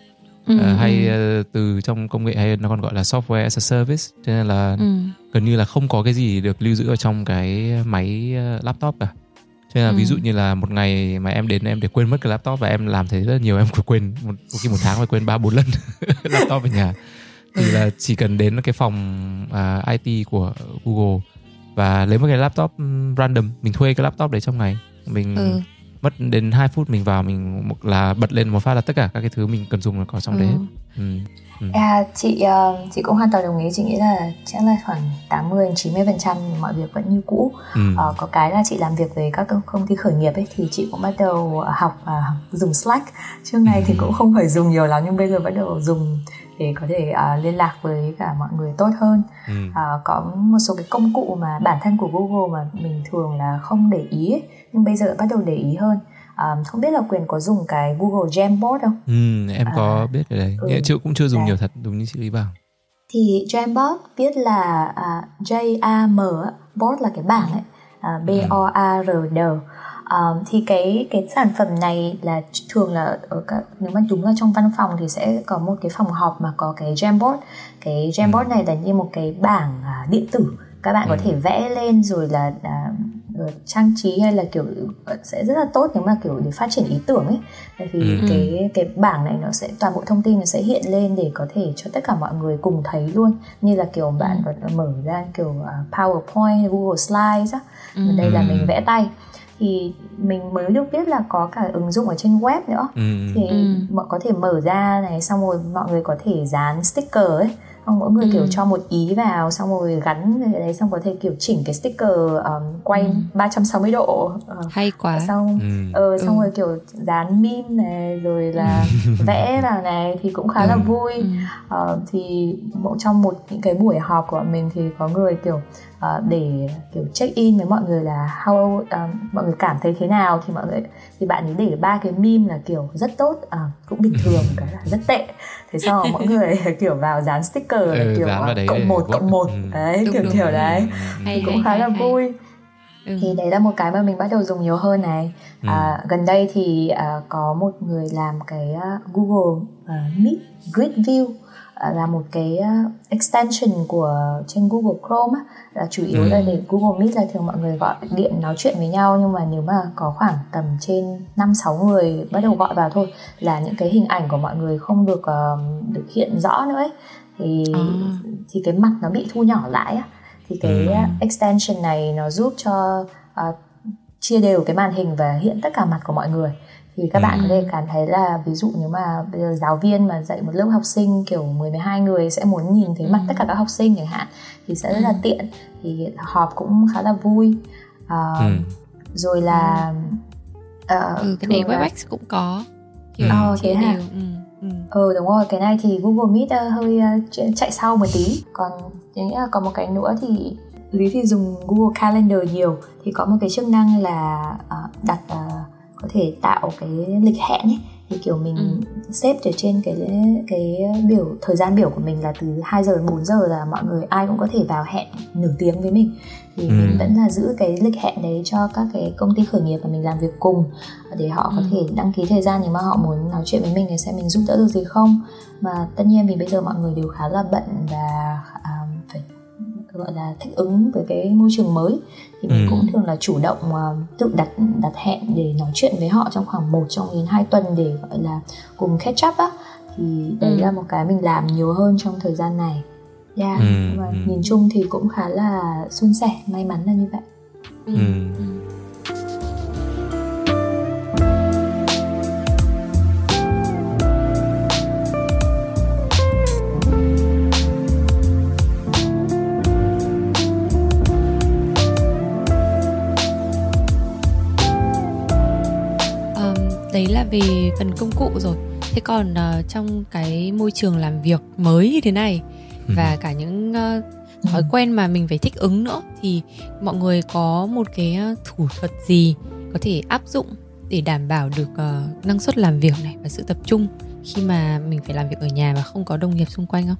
ừ, Ờ, hay ừ, ờ, từ trong công nghệ hay nó còn gọi là software as a service cho nên là ừ. gần như là không có cái gì được lưu giữ ở trong cái máy ờ, laptop cả cho nên là Ừ. ví dụ như là một ngày mà em đến em để quên mất cái laptop và em làm thế rất là nhiều em quên một khi một tháng phải quên ba bốn lần [LAUGHS] laptop ở nhà thì là chỉ cần đến cái phòng à, IT của Google và lấy một cái laptop random mình thuê cái laptop đấy trong ngày mình ừ. Mất đến 2 phút mình vào mình là bật lên một phát là tất cả các cái thứ mình cần dùng là có trong đấy hết. Ừ. Ừ. À, chị ờ, chị cũng hoàn toàn đồng ý chị nghĩ là chắc là khoảng 80 đến 90 phần trăm mọi việc vẫn như cũ Ừ. Ờ, có cái là chị làm việc với các công- ty khởi nghiệp ấy thì chị cũng bắt đầu học à, dùng Slack trước này thì cũng không phải dùng nhiều lắm nhưng bây giờ bắt đầu dùng để có thể à, liên lạc với cả mọi người tốt hơn Ừ. à, có một số cái công cụ mà bản thân của Google mà mình thường là không để ý ấy, nhưng bây giờ bắt đầu để ý hơn à, không biết là quyền có dùng cái Google Jamboard không Ừ, em có À, biết cái đấy. ừ. Nghĩa chưa cũng chưa dùng Đấy. nhiều thật, đúng như chị Lý bảo. thì Jamboard viết là à, J A M board là cái bảng ấy à, B O A R D À, thì cái cái sản phẩm này là thường là ở các nếu mà đúng là trong văn phòng thì sẽ có một cái phòng họp mà có cái Jamboard cái Jamboard này là như một cái bảng à, điện tử các bạn có Ừ. thể vẽ lên rồi là à, trang trí hay là kiểu ờ, sẽ rất là tốt nếu mà kiểu để phát triển ý tưởng ấy tại vì Ừ. cái cái bảng này nó sẽ toàn bộ thông tin nó sẽ hiện lên để có thể cho tất cả mọi người cùng thấy luôn như là kiểu bạn có thể mở ra kiểu à, PowerPoint Google Slides á Ừ. Đây là Ừ. mình vẽ tay thì mình mới được biết là có cả ứng dụng ở trên web nữa Ừ. thì Ừ. mọi có thể mở ra này xong rồi mọi người có thể dán sticker ấy xong mỗi người Ừ. kiểu cho một ý vào xong rồi gắn cái đấy xong có thể kiểu chỉnh cái sticker um, quay Ừ. 360 độ Ờ, hay quá xong Ừ. ờ, xong Ừ. rồi kiểu dán meme này rồi là [LAUGHS] vẽ vào này thì cũng khá là Ừ. vui ừ. Ờ, thì trong một những cái buổi họp của mình thì có người kiểu ờ, để kiểu check in với mọi người là how ờ, mọi người cảm thấy thế nào thì mọi người thì bạn ấy để ba cái meme là kiểu rất tốt ờ, cũng bình thường [LAUGHS] cái là rất tệ thế sau mọi người [LAUGHS] kiểu vào dán sticker Ừ, kiểu dán vào đấy cộng một cộng một Ừ. đấy Đúng, kiểu đúng, kiểu đúng. đấy Hay, thì cũng hay, khá hay, là hay. vui Ừ. thì đấy là một cái mà mình bắt đầu dùng nhiều hơn này Ừ. à, gần đây thì à, có một người làm cái à, Google à, Meet Grid View là một cái à, extension của trên Google Chrome á, là chủ yếu Ừ. là để Google Meet là thường mọi người gọi điện nói chuyện với nhau nhưng mà nếu mà có khoảng tầm trên 5 6 người bắt đầu gọi vào thôi là những cái hình ảnh của mọi người không được ờ, được hiện rõ nữa ấy. thì À. thì cái mặt nó bị thu nhỏ lại á thì cái Ừ. uh, extension này nó giúp cho uh, chia đều cái màn hình và hiện tất cả mặt của mọi người thì các bạn có Ừ. thể cảm thấy là ví dụ nếu mà bây giờ giáo viên mà dạy một lớp học sinh kiểu 10 12 người sẽ muốn nhìn thấy mặt Ừ. tất cả các học sinh chẳng hạn thì sẽ rất là Ừ. tiện thì họp cũng khá là vui Ờ, Ừ. rồi là ờ, ừ, cái này là- WebEx cũng có kiểu Ừ. Thế hả? đều ừ, ừ. Ừ đúng rồi, cái này thì Google Meet ờ, hơi ch- chạy sau một tí Còn là còn một cái nữa thì Lý thì dùng Google Calendar nhiều Thì có một cái chức năng là ờ, đặt ờ, có thể tạo cái lịch hẹn ấy thì kiểu mình Ừ. xếp ở trên cái cái biểu thời gian biểu của mình là từ 2 giờ đến 4 giờ là mọi người ai cũng có thể vào hẹn nửa tiếng với mình thì Ừ. mình vẫn là giữ cái lịch hẹn đấy cho các cái công ty khởi nghiệp mà mình làm việc cùng để họ có Ừ. thể đăng ký thời gian nếu mà họ muốn nói chuyện với mình thì xem mình giúp đỡ được gì không mà tất nhiên vì bây giờ mọi người đều khá là bận và à, gọi là thích ứng với cái môi trường mới thì mình Ừ. cũng thường là chủ động à, tự đặt đặt hẹn để nói chuyện với họ trong khoảng 1 trong đến 2 tuần để gọi là cùng catch up á thì đấy Ừ. là một cái mình làm nhiều hơn trong thời gian này yeah. Ừ, và ừ. nhìn chung thì cũng khá là suôn sẻ may mắn là như vậy Ừ. Ừ. về phần công cụ rồi thế còn ờ, trong cái môi trường làm việc mới như thế này Ừ. và cả những ờ, thói quen mà mình phải thích ứng nữa thì mọi người có một cái ờ, thủ thuật gì có thể áp dụng để đảm bảo được ờ, năng suất làm việc này và sự tập trung khi mà mình phải làm việc ở nhà và không có đồng nghiệp xung quanh không?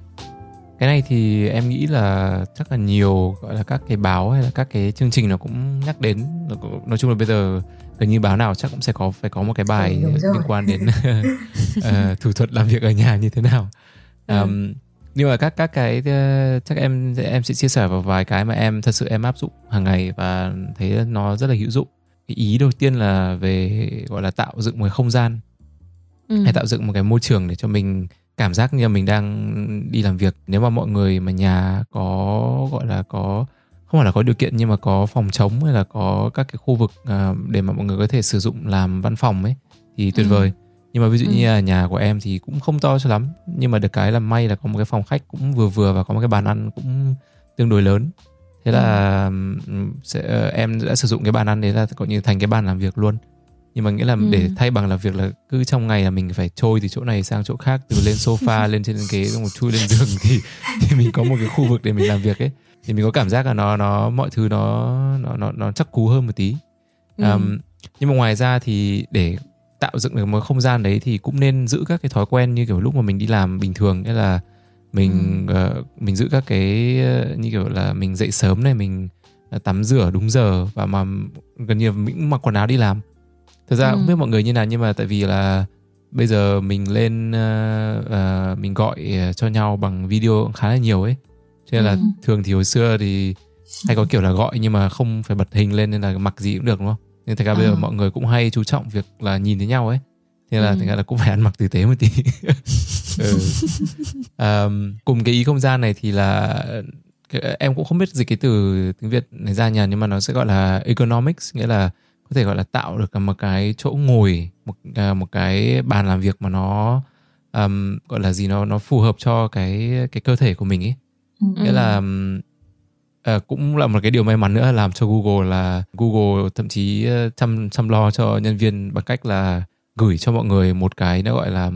cái này thì em nghĩ là chắc là nhiều gọi là các cái báo hay là các cái chương trình nó cũng nhắc đến nói chung là bây giờ gần như báo nào chắc cũng sẽ có phải có một cái bài Ừ, liên quan đến [LAUGHS] [LAUGHS] ờ, thủ thuật làm việc ở nhà như thế nào Ừ. um, nhưng mà các các cái ờ, chắc em em sẽ chia sẻ vào vài cái mà em thật sự em áp dụng hàng ngày và thấy nó rất là hữu dụng cái ý đầu tiên là về gọi là tạo dựng một cái không gian Ừ. hay tạo dựng một cái môi trường để cho mình cảm giác như là mình đang đi làm việc nếu mà mọi người mà nhà có gọi là có không phải là có điều kiện nhưng mà có phòng trống hay là có các cái khu vực à, để mà mọi người có thể sử dụng làm văn phòng ấy thì tuyệt Ừ. vời nhưng mà ví dụ Ừ. như là nhà của em thì cũng không to cho lắm nhưng mà được cái là may là có một cái phòng khách cũng vừa vừa và có một cái bàn ăn cũng tương đối lớn thế là ừm, sẽ ờ, em đã sử dụng cái bàn ăn đấy là coi như thành cái bàn làm việc luôn nhưng mà nghĩa là Ừ. để thay bằng là việc là cứ trong ngày là mình phải trôi từ chỗ này sang chỗ khác từ lên sofa [LAUGHS] lên trên ghế xong rồi chui lên giường thì thì mình có một cái khu vực để mình làm việc ấy thì mình có cảm giác là nó nó mọi thứ nó nó nó, nó chắc cú hơn một tí Ừ. um, nhưng mà ngoài ra thì để tạo dựng được một không gian đấy thì cũng nên giữ các cái thói quen như kiểu lúc mà mình đi làm bình thường nghĩa là mình ờ, mình giữ các cái ờ, như kiểu là mình dậy sớm này mình ờ, tắm rửa đúng giờ và mà gần như mình mặc quần áo đi làm thực ra Ừ. không biết mọi người như nào nhưng mà tại vì là bây giờ mình lên ờ, ờ, mình gọi cho nhau bằng video khá là nhiều ấy nên là Ừ. thường thì hồi xưa thì hay có kiểu là gọi nhưng mà không phải bật hình lên nên là mặc gì cũng được đúng không nên thật ra bây giờ À. mọi người cũng hay chú trọng việc là nhìn thấy nhau ấy thế là Ừ. thành ra là cũng phải ăn mặc tử tế một tí [LAUGHS] ừ. Ờm, cùng cái ý không gian này thì là em cũng không biết dịch cái từ tiếng Việt này ra nhỉ nhưng mà nó sẽ gọi là ergonomics nghĩa là có thể gọi là tạo được một cái chỗ ngồi một à, một cái bàn làm việc mà nó ờm, gọi là gì nó nó phù hợp cho cái cái cơ thể của mình ấy Ừ. nghĩa là ừm, ờ, cũng là một cái điều may mắn nữa làm cho Google là Google thậm chí ờ, chăm chăm lo cho nhân viên bằng cách là gửi cho mọi người một cái nó gọi là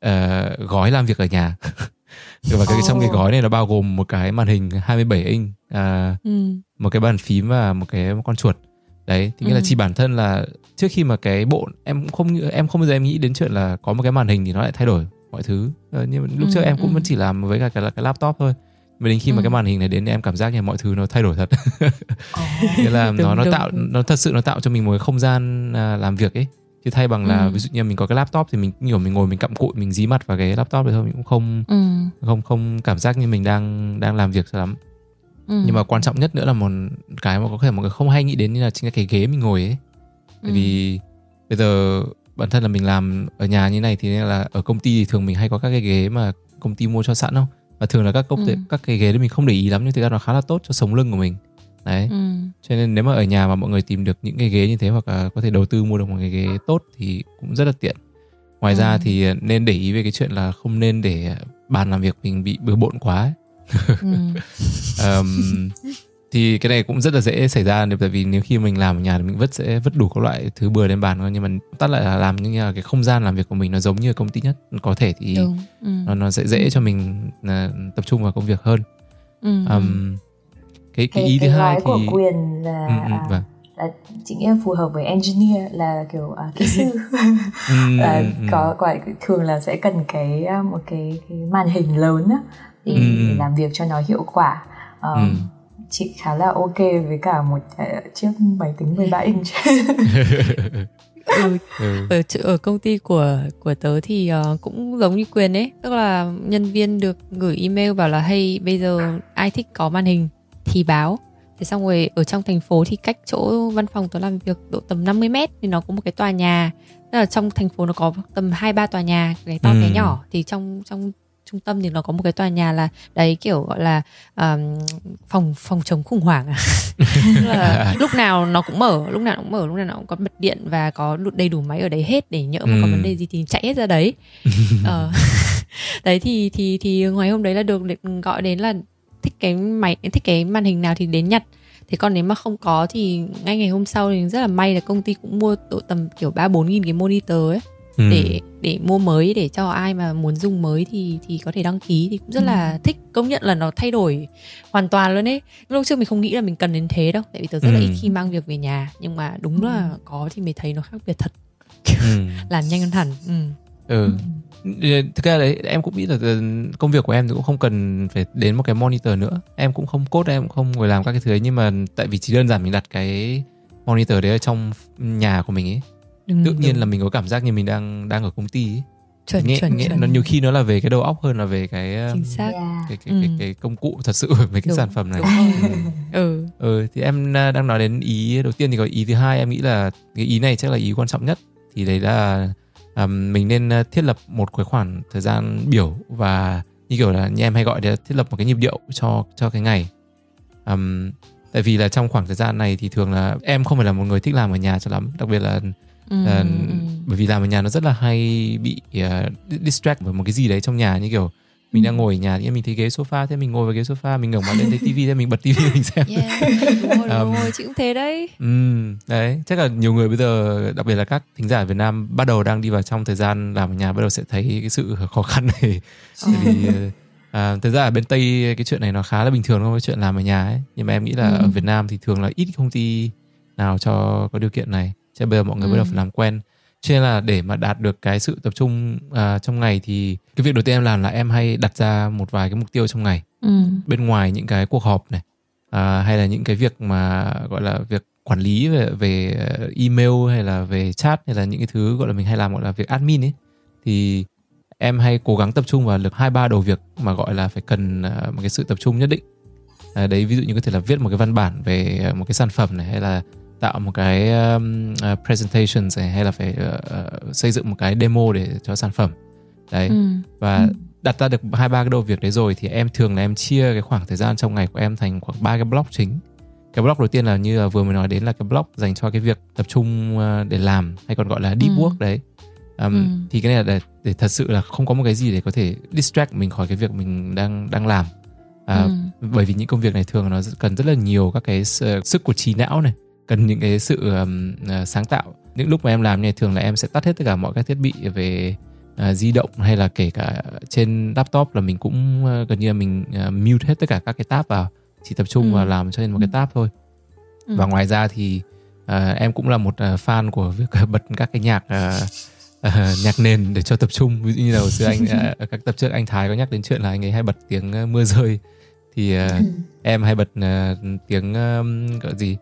ờ, gói làm việc ở nhà [LAUGHS] và cái trong cái gói này nó bao gồm một cái màn hình 27 inch à, Ừ. một cái bàn phím và một cái con chuột đấy thì nghĩa là Ừ. chỉ bản thân là trước khi mà cái bộ em cũng không em không bao giờ em nghĩ đến chuyện là có một cái màn hình thì nó lại thay đổi mọi thứ uh, nhưng lúc Ừ, trước em cũng ừ. vẫn chỉ làm với cả cái, cái laptop thôi và đến khi mà Ừ. cái màn hình này đến em cảm giác như mọi thứ nó thay đổi thật [LAUGHS] nghĩa là nó Đúng, nó đúng, tạo nó thật sự nó tạo cho mình một cái không gian à, làm việc ấy chứ thay bằng là Ừ. ví dụ như mình có cái laptop thì mình nhiều mình ngồi mình cặm cụi mình dí mặt vào cái laptop đấy thôi mình cũng không ừ, không không cảm giác như mình đang đang làm việc lắm ừ. nhưng mà quan trọng nhất nữa là một cái mà có thể mọi người không hay nghĩ đến như là chính là cái ghế mình ngồi ấy bởi Ừ. vì bây giờ bản thân là mình làm ở nhà như này thì nên là ở công ty thì thường mình hay có các cái ghế mà công ty mua cho sẵn không và thường là các công ty, Ừ. các cái ghế đấy mình không để ý lắm nhưng thực ra nó khá là tốt cho sống lưng của mình đấy ừ. cho nên nếu mà ở nhà mà mọi người tìm được những cái ghế như thế hoặc là có thể đầu tư mua được một cái ghế tốt thì cũng rất là tiện ngoài ra Ừ. thì nên để ý về cái chuyện là không nên để bàn làm việc mình bị bừa bộn quá ấy. ừ. [LAUGHS] Ờm, thì cái này cũng rất là dễ xảy ra tại vì nếu khi mình làm ở nhà thì mình vứt sẽ vứt đủ các loại thứ bừa lên bàn thôi nhưng mà tắt lại là làm như là cái không gian làm việc của mình nó giống như ở công ty nhất có thể thì đúng ừ. nó nó sẽ dễ cho mình là tập trung vào công việc hơn Ừ. Ờm, cái cái ý thứ cái hai gói thì của quyền là, Ừ, ừ, à, vâng. là nghĩ là phù hợp với engineer là kiểu à, kỹ sư [LAUGHS] Ừm, [LAUGHS] là ừm, ừm. có quả thường là sẽ cần cái à, một cái, cái màn hình lớn á để, Ừ, ừ. để làm việc cho nó hiệu quả Ờ, Ừ. chị khá là ok với cả một uh, chiếc máy tính 13 inch [LAUGHS] ừ. Ừ. ở ở công ty của của tớ thì ờ, cũng giống như quyền ấy tức là nhân viên được gửi email bảo là hey bây giờ ai thích có màn hình thì báo thế xong rồi ở trong thành phố thì cách chỗ văn phòng tớ làm việc độ tầm 50 mét thì nó có một cái tòa nhà tức là trong thành phố nó có tầm hai ba tòa nhà cái to cái Ừ. nhỏ thì trong trong trung tâm thì nó có một cái tòa nhà là đấy kiểu gọi là um, phòng phòng chống khủng hoảng à [LAUGHS] là lúc nào nó cũng mở lúc nào nó cũng mở lúc nào nó cũng có bật điện và có đầy đủ máy ở đấy hết để nhỡ mà có Ừ. vấn đề gì thì chạy hết ra đấy [LAUGHS] ờ. [LAUGHS] đấy thì thì thì ngoài hôm đấy là được được gọi đến là thích cái máy thích cái màn hình nào thì đến nhặt thế còn nếu mà không có thì ngay ngày hôm sau thì rất là may là công ty cũng mua độ tầm kiểu ba bốn nghìn cái monitor ấy Ừ. để để mua mới để cho ai mà muốn dùng mới thì thì có thể đăng ký. Thì cũng rất là thích. Công nhận là nó thay đổi hoàn toàn luôn ấy. Lúc trước mình không nghĩ là mình cần đến thế đâu. Tại vì tớ rất là Ừ. ít khi mang việc về nhà. Nhưng mà đúng là có thì mới thấy nó khác biệt thật. Ừ. [LAUGHS] làm nhanh hơn hẳn. Ừ. ừ. thực ra đấy em cũng nghĩ là ờ, công việc của em thì cũng không cần phải đến một cái monitor nữa. Em cũng không code em cũng không ngồi làm các cái thứ ấy. Nhưng mà tại vì chỉ đơn giản mình đặt cái monitor đấy ở trong nhà của mình ấy Đúng, tự nhiên đúng. là mình có cảm giác như mình đang đang ở công ty ấy. chuẩn nghe, chuẩn nghe, chuẩn nó nhiều khi nó là về cái đầu óc hơn là về cái um, chính xác yeah. cái, cái, Ừ. cái, cái công cụ thật sự [LAUGHS] về cái Đúng, sản phẩm này đúng rồi. ừ [LAUGHS] ừ thì em à, đang nói đến ý đầu tiên thì có ý thứ hai em nghĩ là cái ý này chắc là ý quan trọng nhất thì đấy là à, mình nên à, thiết lập một cái khoảng thời gian biểu và như kiểu là như em hay gọi là thiết lập một cái nhịp điệu cho cho cái ngày Ừm, tại vì là trong khoảng thời gian này thì thường là em không phải là một người thích làm ở nhà cho lắm đặc biệt là ừ, Ờ, ừ. bởi vì làm ở nhà nó rất là hay bị uh, distract bởi một cái gì đấy trong nhà như kiểu mình đang ngồi ở nhà thì mình thấy ghế sofa thế mình ngồi vào ghế sofa mình ngẩng mặt lên thấy tivi thế mình bật tivi [LAUGHS] mình xem. Yeah, đúng rồi, đúng Um, rồi, chị cũng thế đấy. Ừm, đấy chắc là nhiều người bây giờ đặc biệt là các thính giả Việt Nam bắt đầu đang đi vào trong thời gian làm ở nhà bắt đầu sẽ thấy cái sự [LAUGHS] khó khăn này. Tại vì à, thực ra ở bên Tây cái chuyện này nó khá là bình thường thôi cái chuyện làm ở nhà ấy. Nhưng mà em nghĩ là Ừ. ở Việt Nam thì thường là ít công ty nào cho có điều kiện này cho bây giờ mọi người bắt đầu Ừ. phải làm quen cho nên là để mà đạt được cái sự tập trung à, trong ngày thì cái việc đầu tiên em làm là em hay đặt ra một vài cái mục tiêu trong ngày ừ. bên ngoài những cái cuộc họp này à, hay là những cái việc mà gọi là việc quản lý về về email hay là về chat hay là những cái thứ gọi là mình hay làm gọi là việc admin ấy thì em hay cố gắng tập trung vào được hai ba đầu việc mà gọi là phải cần ờ, một cái sự tập trung nhất định à, đấy ví dụ như có thể là viết một cái văn bản về một cái sản phẩm này hay là tạo một cái um, uh, presentation này hay là phải uh, uh, xây dựng một cái demo để cho sản phẩm đấy Ừ. và đặt ra được hai ba cái đầu việc đấy rồi thì em thường là em chia cái khoảng thời gian trong ngày của em thành khoảng ba cái block chính cái block đầu tiên là như là vừa mới nói đến là cái block dành cho cái việc tập trung ờ, để làm hay còn gọi là deep Ừ. work đấy um, Ừ. thì cái này là để, để thật sự là không có một cái gì để có thể distract mình khỏi cái việc mình đang đang làm à, Ừ. bởi vì những công việc này thường nó cần rất là nhiều các cái sức của trí não này cần những cái sự um, uh, sáng tạo. Những lúc mà em làm này thường là em sẽ tắt hết tất cả mọi các thiết bị về uh, di động hay là kể cả trên laptop là mình cũng uh, gần như là mình uh, mute hết tất cả các cái tab vào. Chỉ tập trung Ừ. vào làm cho nên một cái tab thôi. Ừ. và ngoài ra thì uh, em cũng là một uh, fan của việc bật các cái nhạc uh, uh, nhạc nền để cho tập trung. Ví dụ như là hồi xưa anh uh, [LAUGHS] các tập trước anh Thái có nhắc đến chuyện là anh ấy hay bật tiếng uh, mưa rơi. Thì uh, em hay bật uh, tiếng um, gọi gì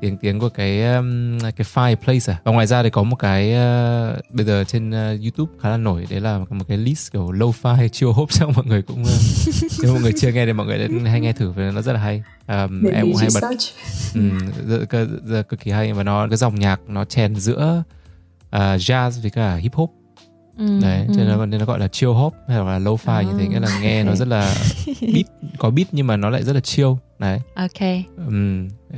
tiếng tiếng của cái um, cái fireplace à? Và ngoài ra thì có một cái uh, bây giờ trên uh, YouTube khá là nổi đấy là một cái list kiểu lo-fi chill hop xong mọi người cũng uh, [LAUGHS] nếu mọi người chưa nghe thì mọi người hay nghe thử vì nó rất là hay. Um, em cũng hay bật um, cực kỳ hay và nó cái dòng nhạc nó chèn giữa uh, jazz với cả hip hop Ừ, đấy ừ. cho nên nó, nên nó gọi là chill hop hay là lo-fi oh, như thế nghĩa là nghe nó rất là [LAUGHS] beat có beat nhưng mà nó lại rất là chill đấy ok ừ,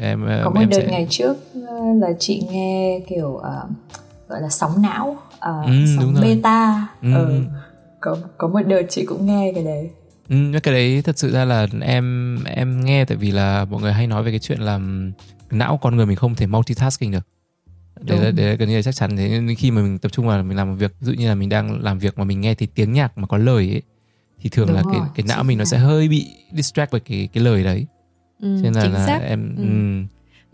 em có một em đợt sẽ... ngày trước là chị nghe kiểu uh, gọi là sóng não uh, ừ, sóng beta ừ. ừ. có có một đợt chị cũng nghe cái đấy Ừ, cái đấy thật sự ra là em em nghe tại vì là mọi người hay nói về cái chuyện là não con người mình không thể multitasking được đấy là, đấy là gần như là chắc chắn. Thế nên khi mà mình tập trung vào mình làm một việc ví dụ như là mình đang làm việc mà mình nghe thấy tiếng nhạc mà có lời ấy thì thường Đúng là rồi, cái cái não mình nó sẽ hơi bị distract bởi cái cái lời đấy. Ừ, cho nên là, là em ừ. Um,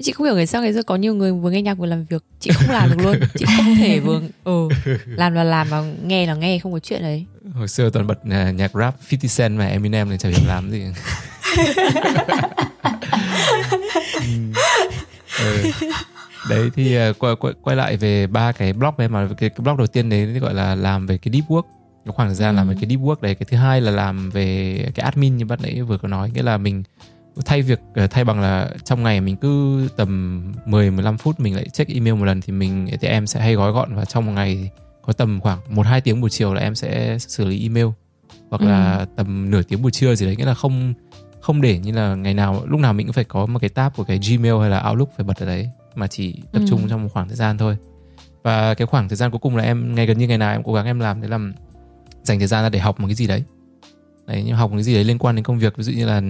chị không hiểu ngày sao ngày xưa có nhiều người vừa nghe nhạc vừa làm việc chị không làm được luôn. Chị không thể vừa ừ, làm là làm và nghe là nghe không có chuyện đấy. Hồi xưa toàn bật uh, nhạc rap 50 Cent và Eminem nên chả hiểu làm gì. [LAUGHS] [LAUGHS] Ừ đấy thì uh, quay, quay, quay lại về ba cái blog này mà cái, cái blog đầu tiên đấy gọi là làm về cái deep work. Cái khoảng thời gian ừ. làm về cái deep work đấy cái thứ hai là làm về cái admin như bác nãy vừa có nói. Nghĩa là mình thay việc ờ, thay bằng là trong ngày mình cứ tầm 10 15 phút mình lại check email một lần thì mình thì em sẽ hay gói gọn và trong một ngày có tầm khoảng 1 2 tiếng buổi chiều là em sẽ xử lý email. Hoặc ừ. là tầm nửa tiếng buổi trưa gì đấy. Nghĩa là không không để như là ngày nào lúc nào mình cũng phải có một cái tab của cái Gmail hay là Outlook phải bật ở đấy mà chỉ tập trung ừ. trong một khoảng thời gian thôi. Và cái khoảng thời gian cuối cùng là em ngày gần như ngày nào em cố gắng em làm để làm dành thời gian ra để học một cái gì đấy. Đấy nhưng học một cái gì đấy liên quan đến công việc. Ví dụ như là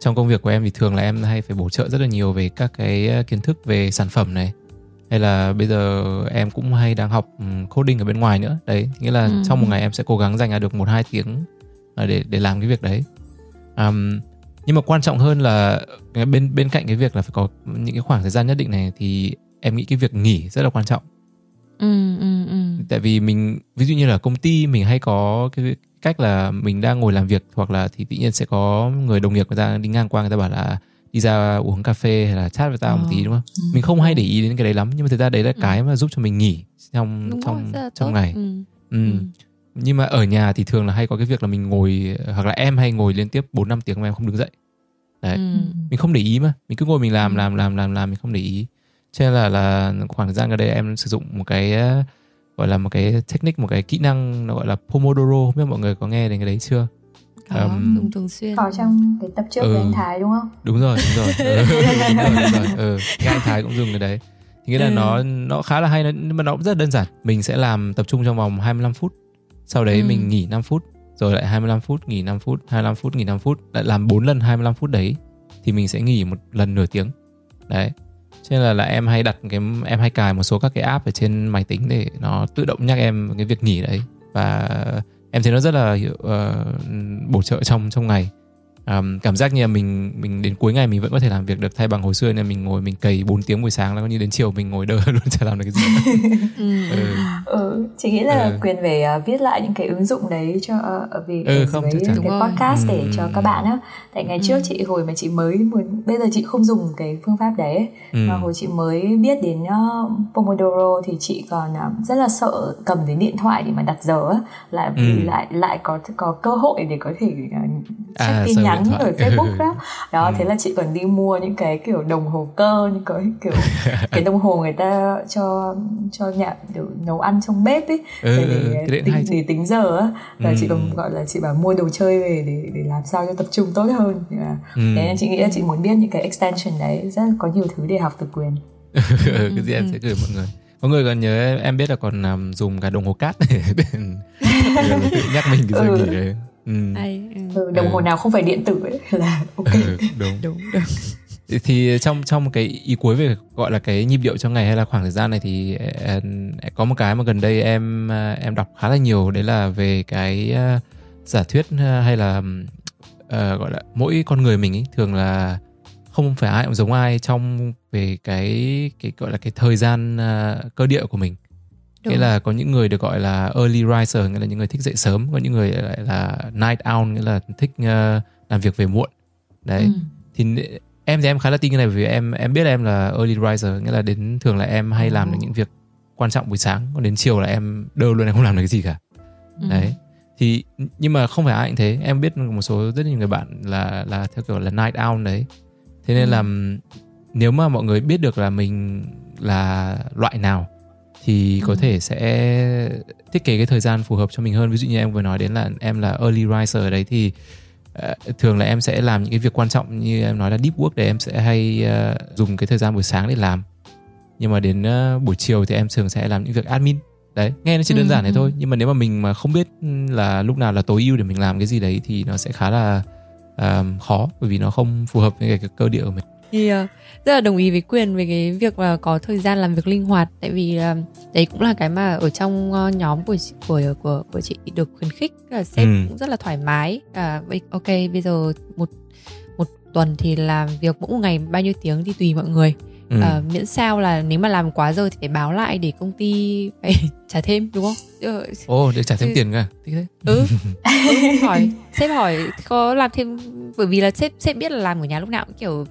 trong công việc của em thì thường là em hay phải bổ trợ rất là nhiều về các cái ờ, kiến thức về sản phẩm này. Hay là bây giờ em cũng hay đang học ừ, coding ở bên ngoài nữa. Đấy nghĩa là ừ. trong một ngày em sẽ cố gắng dành ra được một hai tiếng ờ, để để làm cái việc đấy. Um, nhưng mà quan trọng hơn là bên bên cạnh cái việc là phải có những cái khoảng thời gian nhất định này thì em nghĩ cái việc nghỉ rất là quan trọng ừ, ừ, ừ. tại vì mình ví dụ như là công ty mình hay có cái cách là mình đang ngồi làm việc hoặc là thì tự nhiên sẽ có người đồng nghiệp người ta đi ngang qua người ta bảo là đi ra uống cà phê hay là chat với tao ờ. một tí đúng không? Ừ. Mình không hay để ý đến cái đấy lắm nhưng mà thực ra đấy là ừ. cái mà giúp cho mình nghỉ trong đúng trong rồi, trong ngày. Ừ. Ừ. ừ. Nhưng mà ở nhà thì thường là hay có cái việc là mình ngồi hoặc là em hay ngồi liên tiếp 4 5 tiếng mà em không đứng dậy. Đấy. Ừ. Mình không để ý mà, mình cứ ngồi mình làm ừ. làm làm làm làm mình không để ý. Cho nên là là khoảng thời gian gần đây em sử dụng một cái gọi là một cái technique một cái kỹ năng nó gọi là Pomodoro không biết mọi người có nghe đến cái đấy chưa có um, dùng thường xuyên có trong cái tập trước ừ, với anh Thái đúng không đúng rồi đúng rồi ừ, [LAUGHS] đúng rồi, đúng rồi. Ừ, cái anh Thái cũng dùng cái đấy thì nghĩa là ừ. nó nó khá là hay nhưng mà nó cũng rất đơn giản mình sẽ làm tập trung trong vòng 25 phút sau đấy ừ. mình nghỉ 5 phút rồi lại 25 phút nghỉ 5 phút 25 phút nghỉ 5 phút lại làm 4 lần 25 phút đấy thì mình sẽ nghỉ một lần nửa tiếng. Đấy. Cho nên là là em hay đặt cái em hay cài một số các cái app ở trên máy tính để nó tự động nhắc em cái việc nghỉ đấy. Và em thấy nó rất là uh, bổ trợ trong trong ngày um, cảm giác như là mình mình đến cuối ngày mình vẫn có thể làm việc được thay bằng hồi xưa nên mình ngồi mình cày 4 tiếng buổi sáng là coi như đến chiều mình ngồi đơ [LAUGHS] luôn chả làm được cái gì [LAUGHS] ừ. ừ. ừ chị nghĩ là ừ. quyền về uh, viết lại những cái ứng dụng đấy cho uh, về ừ, không, với cái podcast ừ. để cho các bạn á tại ngày ừ. trước chị hồi mà chị mới muốn bây giờ chị không dùng cái phương pháp đấy ừ. mà hồi chị mới biết đến uh, Pomodoro thì chị còn uh, rất là sợ cầm đến điện thoại để mà đặt giờ là ừ. lại lại có có cơ hội để có thể uh, check à, tin nhắn nhắn ở Facebook đó. [LAUGHS] Đó ừ. thế là chị còn đi mua những cái kiểu đồng hồ cơ những cái kiểu [LAUGHS] cái đồng hồ người ta cho cho nhà kiểu nấu ăn trong bếp ấy. Ừ, để, để, tính, để tính giờ á. Là ừ. chị còn gọi là chị bảo mua đồ chơi về để để làm sao cho tập trung tốt hơn. Là, ừ. thế nên chị nghĩ là chị muốn biết những cái extension đấy rất có nhiều thứ để học từ quyền. [LAUGHS] Ừ, cái gì em sẽ gửi mọi người. Có người còn nhớ em, em biết là còn um, dùng cả đồng hồ cát để, để, để nhắc mình cái giờ ừ. nghỉ đấy ừ. ừ. đồng hồ ừ. nào không phải điện tử ấy [LAUGHS] là ok ừ, đúng đúng đúng thì trong trong cái ý cuối về gọi là cái nhịp điệu trong ngày hay là khoảng thời gian này thì uh, có một cái mà gần đây em uh, em đọc khá là nhiều đấy là về cái giả thuyết hay là uh, gọi là mỗi con người mình ấy thường là không phải ai cũng giống ai trong về cái cái gọi là cái thời gian uh, cơ địa của mình Đúng. nghĩa là có những người được gọi là early riser nghĩa là những người thích dậy sớm có những người lại là night owl nghĩa là thích uh, làm việc về muộn đấy ừ. thì em thì em khá là tin cái này vì em em biết là em là early riser nghĩa là đến thường là em hay làm được những việc quan trọng buổi sáng còn đến chiều là em đơ luôn em không làm được cái gì cả ừ. đấy thì nhưng mà không phải ai cũng thế em biết một số rất nhiều người bạn là là theo kiểu là night owl đấy thế nên ừ. là nếu mà mọi người biết được là mình là loại nào thì có ừ. thể sẽ thiết kế cái thời gian phù hợp cho mình hơn. Ví dụ như em vừa nói đến là em là early riser ở đấy thì uh, thường là em sẽ làm những cái việc quan trọng như em nói là deep work để em sẽ hay uh, dùng cái thời gian buổi sáng để làm. Nhưng mà đến uh, buổi chiều thì em thường sẽ làm những việc admin. Đấy nghe nó chỉ đơn ừ, giản này ừ. thôi. Nhưng mà nếu mà mình mà không biết là lúc nào là tối ưu để mình làm cái gì đấy thì nó sẽ khá là uh, khó. Bởi vì nó không phù hợp với cái cơ địa của mình thì uh, rất là đồng ý với quyền về cái việc là có thời gian làm việc linh hoạt. Tại vì uh, đấy cũng là cái mà ở trong uh, nhóm của của của của chị được khuyến khích là sếp ừ. cũng rất là thoải mái. À ok bây giờ một một tuần thì làm việc mỗi một ngày bao nhiêu tiếng thì tùy mọi người ừ. à, miễn sao là nếu mà làm quá giờ thì phải báo lại để công ty phải [LAUGHS] trả thêm đúng không? Ồ, để trả thêm tiền cả. Ừ. [LAUGHS] ừ. hỏi sếp hỏi có làm thêm bởi vì là sếp sếp biết là làm ở nhà lúc nào cũng kiểu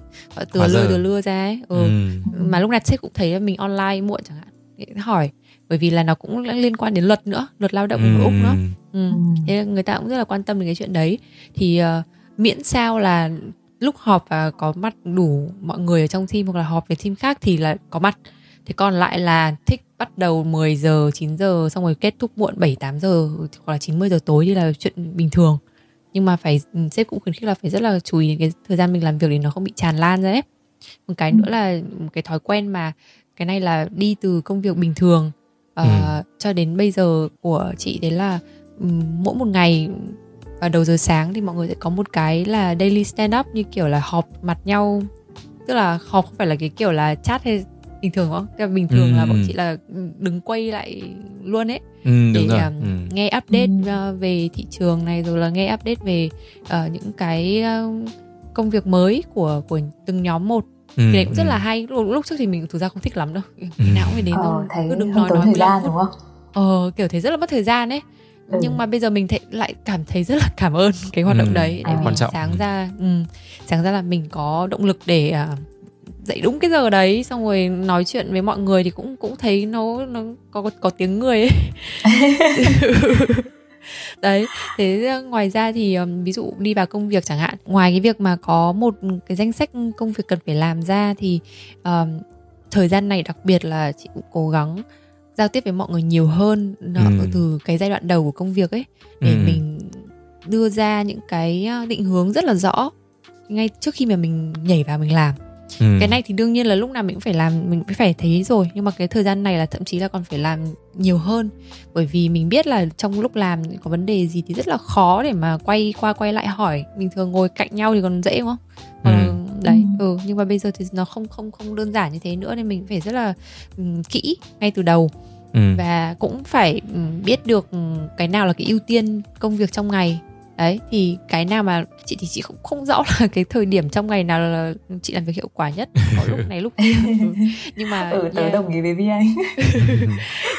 từ lưa từ lưa ra ấy. Ừ. ừ. Mà lúc nào sếp cũng thấy là mình online muộn chẳng hạn. hỏi bởi vì là nó cũng liên quan đến luật nữa, luật lao động ừ. của Úc nữa. Ừ. Thế người ta cũng rất là quan tâm đến cái chuyện đấy. Thì uh, miễn sao là lúc họp và có mặt đủ mọi người ở trong team hoặc là họp với team khác thì là có mặt. Thế còn lại là thích bắt đầu 10 giờ 9 giờ xong rồi kết thúc muộn 7 8 giờ hoặc là 90 giờ tối thì là chuyện bình thường. Nhưng mà phải ừ, sếp cũng khuyến khích là phải rất là chú ý đến cái thời gian mình làm việc để nó không bị tràn lan ra ấy. Một cái nữa là một cái thói quen mà cái này là đi từ công việc bình thường uh, ừ. cho đến bây giờ của chị đấy là um, mỗi một ngày vào đầu giờ sáng thì mọi người sẽ có một cái là daily stand up như kiểu là họp mặt nhau tức là họp không phải là cái kiểu là chat hay bình thường không? Tức là bình thường ừ. là bọn chị là đứng quay lại luôn ấy ừ, để rồi. Um, ừ. nghe update uh, về thị trường này rồi là nghe update về uh, những cái uh, công việc mới của của từng nhóm một ừ, cái đấy cũng rất ừ. là hay lúc, lúc trước thì mình thực ra không thích lắm đâu ừ. nào cũng phải đến ờ, thấy cứ đừng nói nói thời gian đúng không ờ kiểu thấy rất là mất thời gian ấy ừ. nhưng mà bây giờ mình thấy lại cảm thấy rất là cảm ơn cái hoạt động ừ. đấy để à. mình sáng ra um, sáng ra là mình có động lực để uh, dậy đúng cái giờ đấy xong rồi nói chuyện với mọi người thì cũng cũng thấy nó nó có có tiếng người ấy [LAUGHS] đấy thế ngoài ra thì um, ví dụ đi vào công việc chẳng hạn ngoài cái việc mà có một cái danh sách công việc cần phải làm ra thì um, thời gian này đặc biệt là chị cũng cố gắng giao tiếp với mọi người nhiều hơn nó ừ. từ cái giai đoạn đầu của công việc ấy để ừ. mình đưa ra những cái ờ, định hướng rất là rõ ngay trước khi mà mình nhảy vào mình làm ừ. cái này thì đương nhiên là lúc nào mình cũng phải làm mình cũng phải thấy rồi nhưng mà cái thời gian này là thậm chí là còn phải làm nhiều hơn bởi vì mình biết là trong lúc làm có vấn đề gì thì rất là khó để mà quay qua quay lại hỏi bình thường ngồi cạnh nhau thì còn dễ đúng không còn ừ. Đấy ừ nhưng mà bây giờ thì nó không không không đơn giản như thế nữa nên mình phải rất là um, kỹ ngay từ đầu. Ừ. và cũng phải um, biết được cái nào là cái ưu tiên công việc trong ngày đấy thì cái nào mà chị thì chị không không rõ [LAUGHS] là cái thời điểm trong ngày nào là chị làm việc hiệu quả nhất có lúc này lúc kia ừ. [LAUGHS] nhưng mà ừ tớ yeah. đồng ý với vi anh [LAUGHS]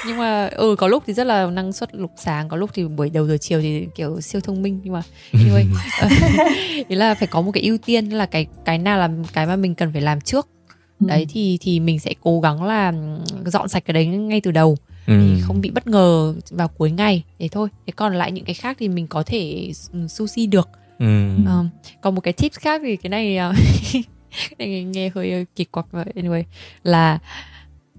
nhưng mà ừ có lúc thì rất là năng suất lúc sáng có lúc thì buổi đầu giờ chiều thì kiểu siêu thông minh nhưng mà anyway ý là phải có một cái ưu tiên là cái cái nào là cái mà mình cần phải làm trước ừ. đấy thì thì mình sẽ cố gắng là dọn sạch cái đấy ngay từ đầu ừ. thì không bị bất ngờ vào cuối ngày thế thôi thế còn lại những cái khác thì mình có thể sushi được ừ. uh, còn một cái tip khác thì cái này uh, [LAUGHS] cái này nghe hơi kỳ quặc vậy anyway là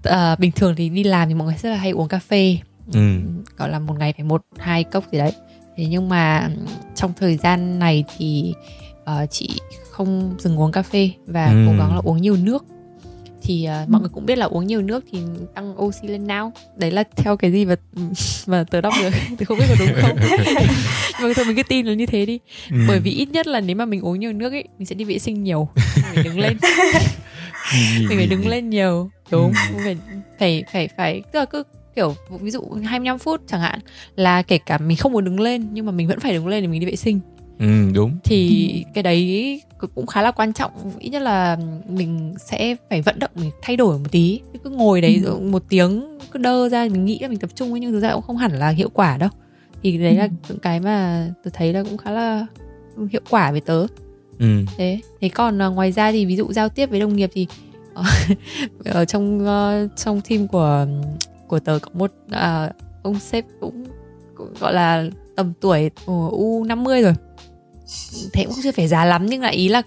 uh, bình thường thì đi làm thì mọi người rất là hay uống cà phê ừ. gọi là một ngày phải một hai cốc gì đấy thế nhưng mà trong thời gian này thì uh, chị không dừng uống cà phê và ừ. cố gắng là uống nhiều nước thì uh, mọi người cũng biết là uống nhiều nước thì tăng oxy lên não đấy là theo cái gì mà mà tớ đọc được. [LAUGHS] Thì không biết có đúng không? Nhưng [LAUGHS] mà thôi mình cứ tin là như thế đi. Ừ. bởi vì ít nhất là nếu mà mình uống nhiều nước ấy mình sẽ đi vệ sinh nhiều. Mình phải đứng lên. [LAUGHS] Mình phải đứng lên nhiều đúng. Ừ. phải phải phải phải tức là cứ kiểu ví dụ 25 phút chẳng hạn là kể cả mình không muốn đứng lên nhưng mà mình vẫn phải đứng lên để mình đi vệ sinh ừ đúng. Thì cái đấy cũng khá là quan trọng. Ít nhất là mình sẽ phải vận động mình thay đổi một tí. Cứ ngồi đấy Ừ. một tiếng cứ đơ ra mình nghĩ là mình tập trung ấy nhưng thực ra cũng không hẳn là hiệu quả đâu. Thì đấy là Ừ. những cái mà tôi thấy là cũng khá là hiệu quả với tớ. Ừ. Thế thế còn à, ngoài ra thì ví dụ giao tiếp với đồng nghiệp thì [LAUGHS] ờ, ở trong ờ, trong team của của tớ có một à, ông sếp cũng, cũng gọi là tầm tuổi u 50 rồi thế cũng chưa phải già lắm nhưng là ý là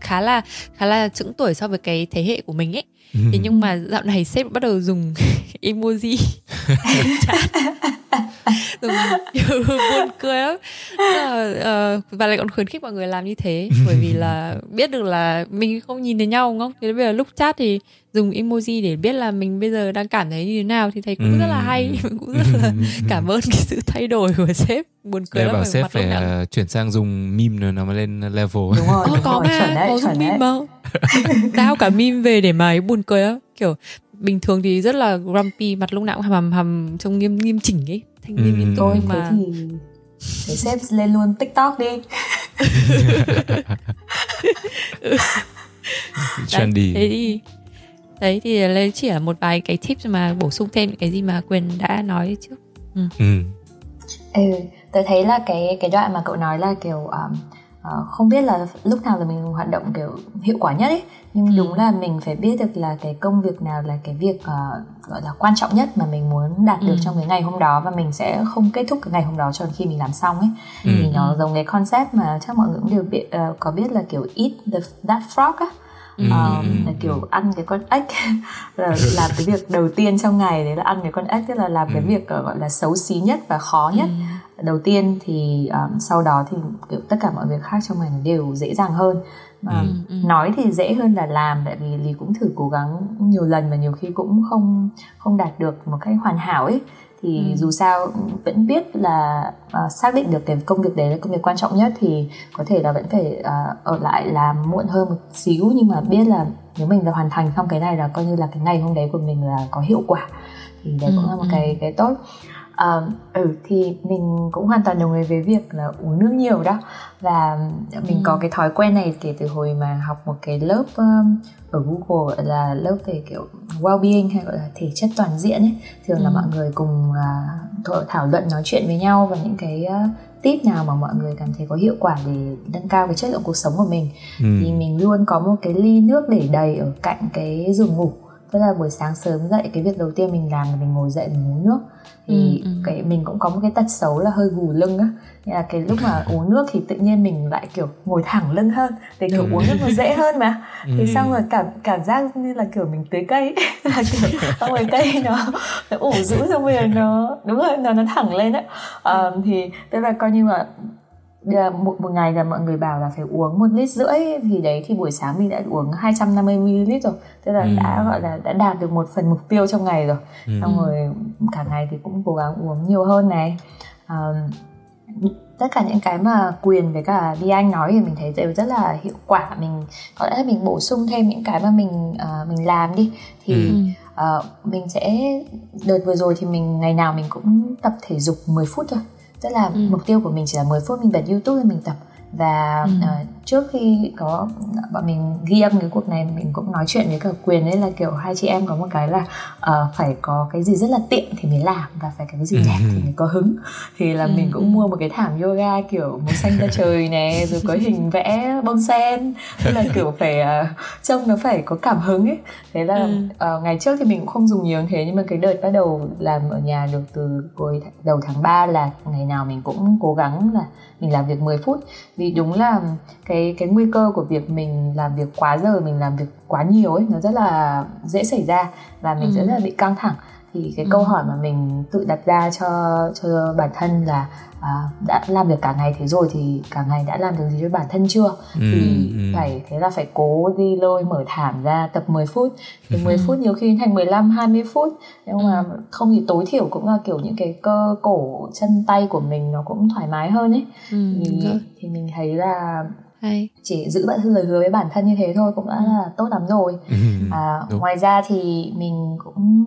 khá là khá là chững tuổi so với cái thế hệ của mình ấy. Thế nhưng mà dạo này sếp bắt đầu dùng [LAUGHS] emoji [LAUGHS] [LAUGHS] dùng kiểu [LAUGHS] buồn cười lắm. Là, ờ, và lại còn khuyến khích mọi người làm như thế bởi vì là [LAUGHS] biết được là mình không nhìn thấy nhau đúng không? Thế bây giờ lúc chat thì dùng emoji để biết là mình bây giờ đang cảm thấy như thế nào thì thấy cũng rất là hay cũng rất là cảm ơn cái sự thay đổi của sếp. Buồn cười lắm bảo sếp phải nào ờ, chuyển sang dùng meme rồi nó mới lên level. Đúng rồi đúng có rồi, mà đấy, có dùng meme mà. Đao cả meme về để mà ấy buồn cười á kiểu bình thường thì rất là grumpy mặt lúc nào cũng hầm hầm hầm trông nghiêm nghiêm chỉnh ấy thanh niên Ừ. túc thôi nhưng thế mà. thì thế sếp lên luôn tiktok đi. [LAUGHS] Trendy. Đấy, thế thì đấy thì đây chỉ là một vài cái tips mà bổ sung thêm những cái gì mà quyền đã nói trước. Ừ. Ừ, tớ thấy là cái cái đoạn mà cậu nói là kiểu um, ờ, không biết là lúc nào là mình hoạt động kiểu hiệu quả nhất ấy nhưng Ừ. đúng là mình phải biết được là cái công việc nào là cái việc ờ, gọi là quan trọng nhất mà mình muốn đạt được Ừ. trong cái ngày hôm đó và mình sẽ không kết thúc cái ngày hôm đó cho đến khi mình làm xong ấy Ừ. thì nó giống cái concept mà chắc mọi người cũng đều biết ờ, có biết là kiểu eat the, that frog á Ừ, ừ, là ừ. kiểu ăn cái con ếch [LAUGHS] là làm cái việc đầu tiên trong ngày đấy là ăn cái con ếch tức là làm cái Ừ. việc gọi là xấu xí nhất và khó nhất đầu tiên thì um, sau đó thì kiểu tất cả mọi việc khác trong nó đều dễ dàng hơn mà Ừ. Ừ, nói thì dễ hơn là làm tại vì lý cũng thử cố gắng nhiều lần và nhiều khi cũng không không đạt được một cách hoàn hảo ấy thì Ừ. dù sao vẫn biết là ờ, xác định được cái công việc đấy là công việc quan trọng nhất thì có thể là vẫn phải ờ, ở lại làm muộn hơn một xíu nhưng mà biết là nếu mình đã hoàn thành xong cái này là coi như là cái ngày hôm đấy của mình là có hiệu quả thì đấy Ừ, cũng là một ừ. cái cái tốt Ờ, ừ thì mình cũng hoàn toàn đồng ý với việc là uống nước nhiều đó. Và mình Ừ. có cái thói quen này kể từ hồi mà học một cái lớp um, ở Google gọi là lớp về kiểu well-being hay gọi là thể chất toàn diện ấy. Thường là Ừ. mọi người cùng uh, thảo- thảo luận nói chuyện với nhau và những cái uh, tip nào mà mọi người cảm thấy có hiệu quả để nâng cao cái chất lượng cuộc sống của mình. Ừ. Thì mình luôn có một cái ly nước để đầy ở cạnh cái giường ngủ tức là buổi sáng sớm dậy cái việc đầu tiên mình làm là mình ngồi dậy mình uống nước thì Ừ, ừ. cái mình cũng có một cái tật xấu là hơi gù lưng á Nên là cái lúc mà [LAUGHS] uống nước thì tự nhiên mình lại kiểu ngồi thẳng lưng hơn để kiểu Ừ. uống nước nó dễ hơn mà Ừ. thì xong rồi cảm cảm giác như là kiểu mình tưới cây [LAUGHS] là kiểu xong rồi cây nó nó ủ rũ xong rồi nó đúng rồi nó nó thẳng lên á Ờ, thì tức là coi như Là một một ngày là mọi người bảo là phải uống một lít rưỡi thì đấy thì buổi sáng mình đã uống 250 ml rồi tức là Ừ. đã gọi là đã đạt được một phần mục tiêu trong ngày rồi Ừ. xong rồi cả ngày thì cũng cố gắng uống nhiều hơn này Ờ, tất cả những cái mà quyền với cả đi anh nói thì mình thấy đều rất là hiệu quả mình có lẽ là mình bổ sung thêm những cái mà mình ờ, mình làm đi thì Ừ. Ờ, mình sẽ đợt vừa rồi thì mình ngày nào mình cũng tập thể dục 10 phút thôi tức là Ừ. mục tiêu của mình chỉ là 10 phút mình bật youtube để mình tập và Ừ. ờ, trước khi có bọn mình ghi âm cái cuộc này mình cũng nói chuyện với cả quyền ấy là kiểu hai chị em có một cái là ờ, phải có cái gì rất là tiện thì mới làm và phải cái gì Ừ. đẹp thì mới có hứng thì là Ừ, mình ừ. cũng mua một cái thảm yoga kiểu màu xanh da trời nè rồi có hình vẽ bông sen tức là kiểu phải ờ, trông nó phải có cảm hứng ấy thế là Ừ. ờ, ngày trước thì mình cũng không dùng nhiều như thế nhưng mà cái đợt bắt đầu làm ở nhà được từ cuối th- đầu tháng 3 là ngày nào mình cũng cố gắng là mình làm việc 10 phút vì đúng là cái cái nguy cơ của việc mình làm việc quá giờ mình làm việc quá nhiều ấy nó rất là dễ xảy ra và mình Ừ. rất là bị căng thẳng thì cái Ừ. câu hỏi mà mình tự đặt ra cho cho bản thân là à, đã làm được cả ngày thế rồi thì cả ngày đã làm được gì cho bản thân chưa Ừ, thì ừ. phải thế là phải cố đi lôi mở thảm ra tập 10 phút từ 10 Ừ. phút nhiều khi thành 15 20 phút nhưng mà không thì tối thiểu cũng là kiểu những cái cơ cổ chân tay của mình nó cũng thoải mái hơn ấy Ừ, thì, thì mình thấy là hay chỉ giữ bản thân lời hứa với bản thân như thế thôi cũng đã là tốt lắm rồi Ừ. à, Đúng. ngoài ra thì mình cũng